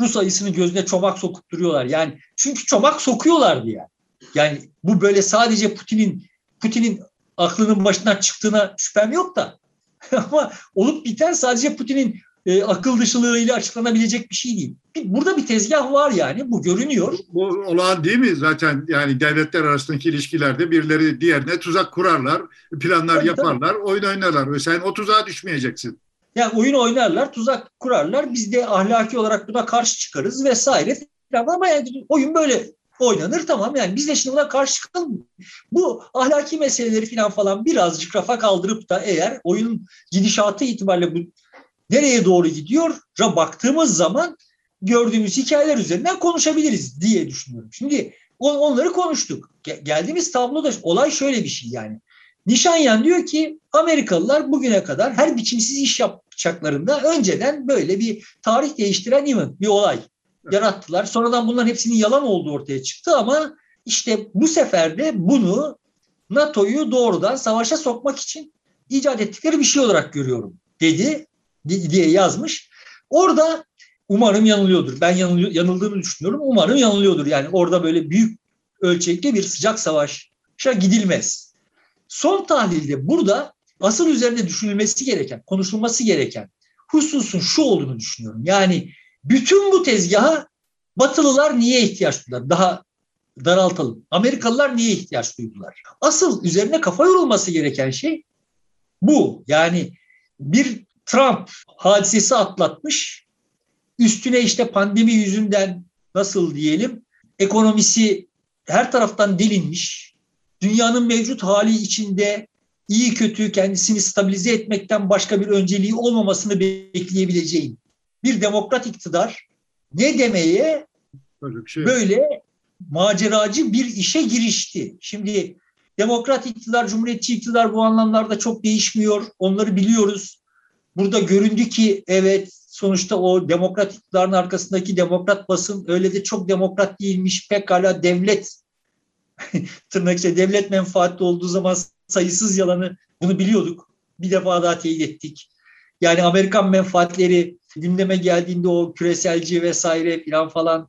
Rus ayısının gözüne çomak sokup duruyorlar? Yani çünkü çomak sokuyorlardı yani. Yani bu böyle sadece Putin'in Putin'in aklının başından çıktığına şüphem yok da ama olup biten sadece Putin'in e, akıl dışılığıyla açıklanabilecek bir şey değil. Bir, burada bir tezgah var yani bu görünüyor. Bu olağan değil mi zaten yani devletler arasındaki ilişkilerde birileri diğerine tuzak kurarlar, planlar tabii, yaparlar, tabii. oyun oynarlar. Sen o tuzağa düşmeyeceksin. Yani oyun oynarlar, tuzak kurarlar. Biz de ahlaki olarak buna karşı çıkarız vesaire. Ama yani oyun böyle oynanır tamam yani biz de şimdi buna karşı çıkalım. Bu ahlaki meseleleri falan falan birazcık rafa kaldırıp da eğer oyunun gidişatı itibariyle bu nereye doğru gidiyor baktığımız zaman gördüğümüz hikayeler üzerinden konuşabiliriz diye düşünüyorum. Şimdi onları konuştuk. Geldiğimiz tabloda olay şöyle bir şey yani. Nişanyan diyor ki Amerikalılar bugüne kadar her biçimsiz iş yapacaklarında önceden böyle bir tarih değiştiren event, bir olay yarattılar. Sonradan bunların hepsinin yalan olduğu ortaya çıktı ama işte bu sefer de bunu NATO'yu doğrudan savaşa sokmak için icat ettikleri bir şey olarak görüyorum dedi diye yazmış. Orada umarım yanılıyordur. Ben yanılıyor, yanıldığını düşünüyorum. Umarım yanılıyordur. Yani orada böyle büyük ölçekli bir sıcak savaşa gidilmez. Son tahlilde burada asıl üzerinde düşünülmesi gereken, konuşulması gereken hususun şu olduğunu düşünüyorum. Yani bütün bu tezgaha Batılılar niye ihtiyaç duydular? Daha daraltalım. Amerikalılar niye ihtiyaç duydular? Asıl üzerine kafa yorulması gereken şey bu. Yani bir Trump hadisesi atlatmış. Üstüne işte pandemi yüzünden nasıl diyelim ekonomisi her taraftan delinmiş. Dünyanın mevcut hali içinde iyi kötü kendisini stabilize etmekten başka bir önceliği olmamasını bekleyebileceğim bir demokrat iktidar ne demeye böyle, şey. böyle maceracı bir işe girişti. Şimdi demokrat iktidar, cumhuriyetçi iktidar bu anlamlarda çok değişmiyor. Onları biliyoruz. Burada göründü ki evet sonuçta o demokrat iktidarın arkasındaki demokrat basın öyle de çok demokrat değilmiş. Pekala devlet tırnak içinde devlet menfaatli olduğu zaman sayısız yalanı bunu biliyorduk. Bir defa daha teyit ettik. Yani Amerikan menfaatleri gündeme geldiğinde o küreselci vesaire falan falan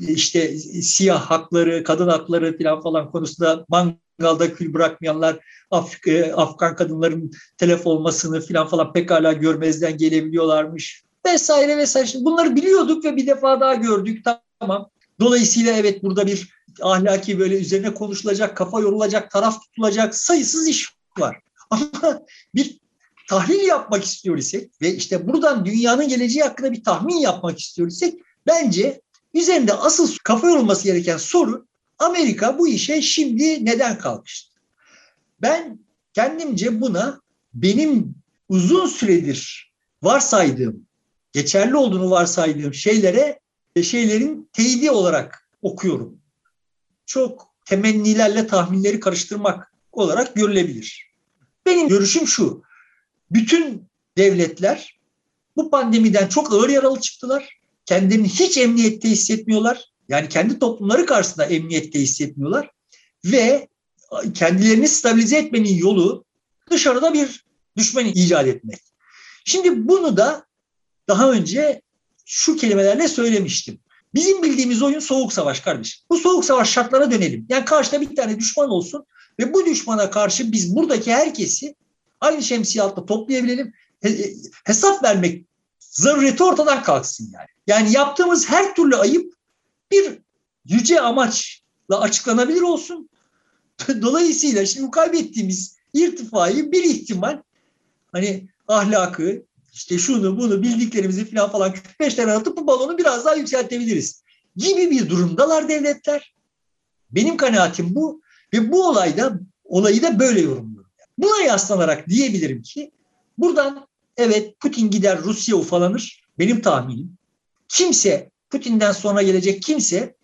işte siyah hakları, kadın hakları falan falan konusunda mangalda kül bırakmayanlar Af e, Afgan kadınların telef olmasını falan falan pekala görmezden gelebiliyorlarmış vesaire vesaire. Şimdi bunları biliyorduk ve bir defa daha gördük tamam. Dolayısıyla evet burada bir ahlaki böyle üzerine konuşulacak, kafa yorulacak, taraf tutulacak sayısız iş var. Ama bir tahlil yapmak istiyor isek ve işte buradan dünyanın geleceği hakkında bir tahmin yapmak istiyor isek bence üzerinde asıl kafa yorulması gereken soru Amerika bu işe şimdi neden kalkıştı? Ben kendimce buna benim uzun süredir varsaydığım, geçerli olduğunu varsaydığım şeylere şeylerin teyidi olarak okuyorum. Çok temennilerle tahminleri karıştırmak olarak görülebilir. Benim görüşüm şu bütün devletler bu pandemiden çok ağır yaralı çıktılar. Kendilerini hiç emniyette hissetmiyorlar. Yani kendi toplumları karşısında emniyette hissetmiyorlar. Ve kendilerini stabilize etmenin yolu dışarıda bir düşman icat etmek. Şimdi bunu da daha önce şu kelimelerle söylemiştim. Bizim bildiğimiz oyun soğuk savaş kardeşim. Bu soğuk savaş şartlara dönelim. Yani karşıda bir tane düşman olsun ve bu düşmana karşı biz buradaki herkesi aynı şemsiye altında toplayabilelim. Hesap vermek zarureti ortadan kalksın yani. Yani yaptığımız her türlü ayıp bir yüce amaçla açıklanabilir olsun. Dolayısıyla şimdi kaybettiğimiz irtifayı bir ihtimal hani ahlakı işte şunu bunu bildiklerimizi falan falan 45 tane atıp bu balonu biraz daha yükseltebiliriz gibi bir durumdalar devletler. Benim kanaatim bu ve bu olayda olayı da böyle yorumluyorum. Buna yaslanarak diyebilirim ki buradan evet Putin gider Rusya ufalanır benim tahminim. Kimse Putin'den sonra gelecek kimse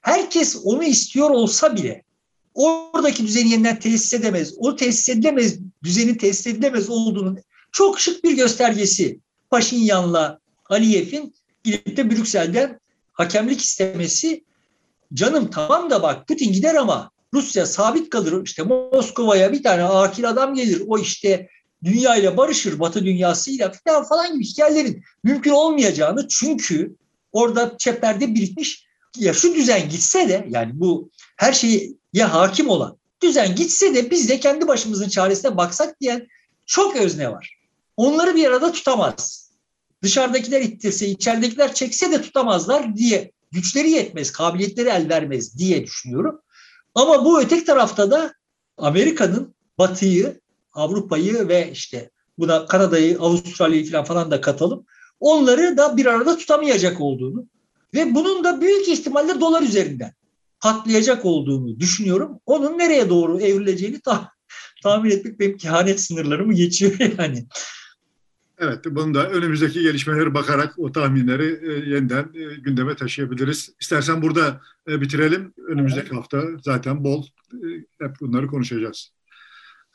herkes onu istiyor olsa bile oradaki düzeni yeniden tesis edemez. O tesis edilemez, düzenin tesis edilemez olduğunun çok şık bir göstergesi. Paşinyan'la Aliyev'in gidip de Brüksel'den hakemlik istemesi canım tamam da bak Putin gider ama Rusya sabit kalır. İşte Moskova'ya bir tane akil adam gelir. O işte dünya ile barışır, Batı dünyasıyla falan falan gibi hikayelerin mümkün olmayacağını çünkü orada çeperde birikmiş ya şu düzen gitse de yani bu her şeye hakim olan düzen gitse de biz de kendi başımızın çaresine baksak diyen çok özne var. Onları bir arada tutamaz. dışarıdakiler ittirse, içeridekiler çekse de tutamazlar diye güçleri yetmez, kabiliyetleri el vermez diye düşünüyorum. Ama bu öteki tarafta da Amerika'nın Batı'yı, Avrupa'yı ve işte buna Kanada'yı, Avustralya'yı falan falan da katalım. Onları da bir arada tutamayacak olduğunu ve bunun da büyük ihtimalle dolar üzerinden patlayacak olduğunu düşünüyorum. Onun nereye doğru evrileceğini ta tahmin etmek benim kehanet sınırlarımı geçiyor yani. Evet, bunu da önümüzdeki gelişmeleri bakarak o tahminleri e, yeniden e, gündeme taşıyabiliriz. İstersen burada e, bitirelim. Önümüzdeki hafta zaten bol e, hep bunları konuşacağız.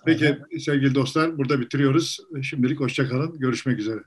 Peki sevgili dostlar burada bitiriyoruz. Şimdilik hoşçakalın. Görüşmek üzere.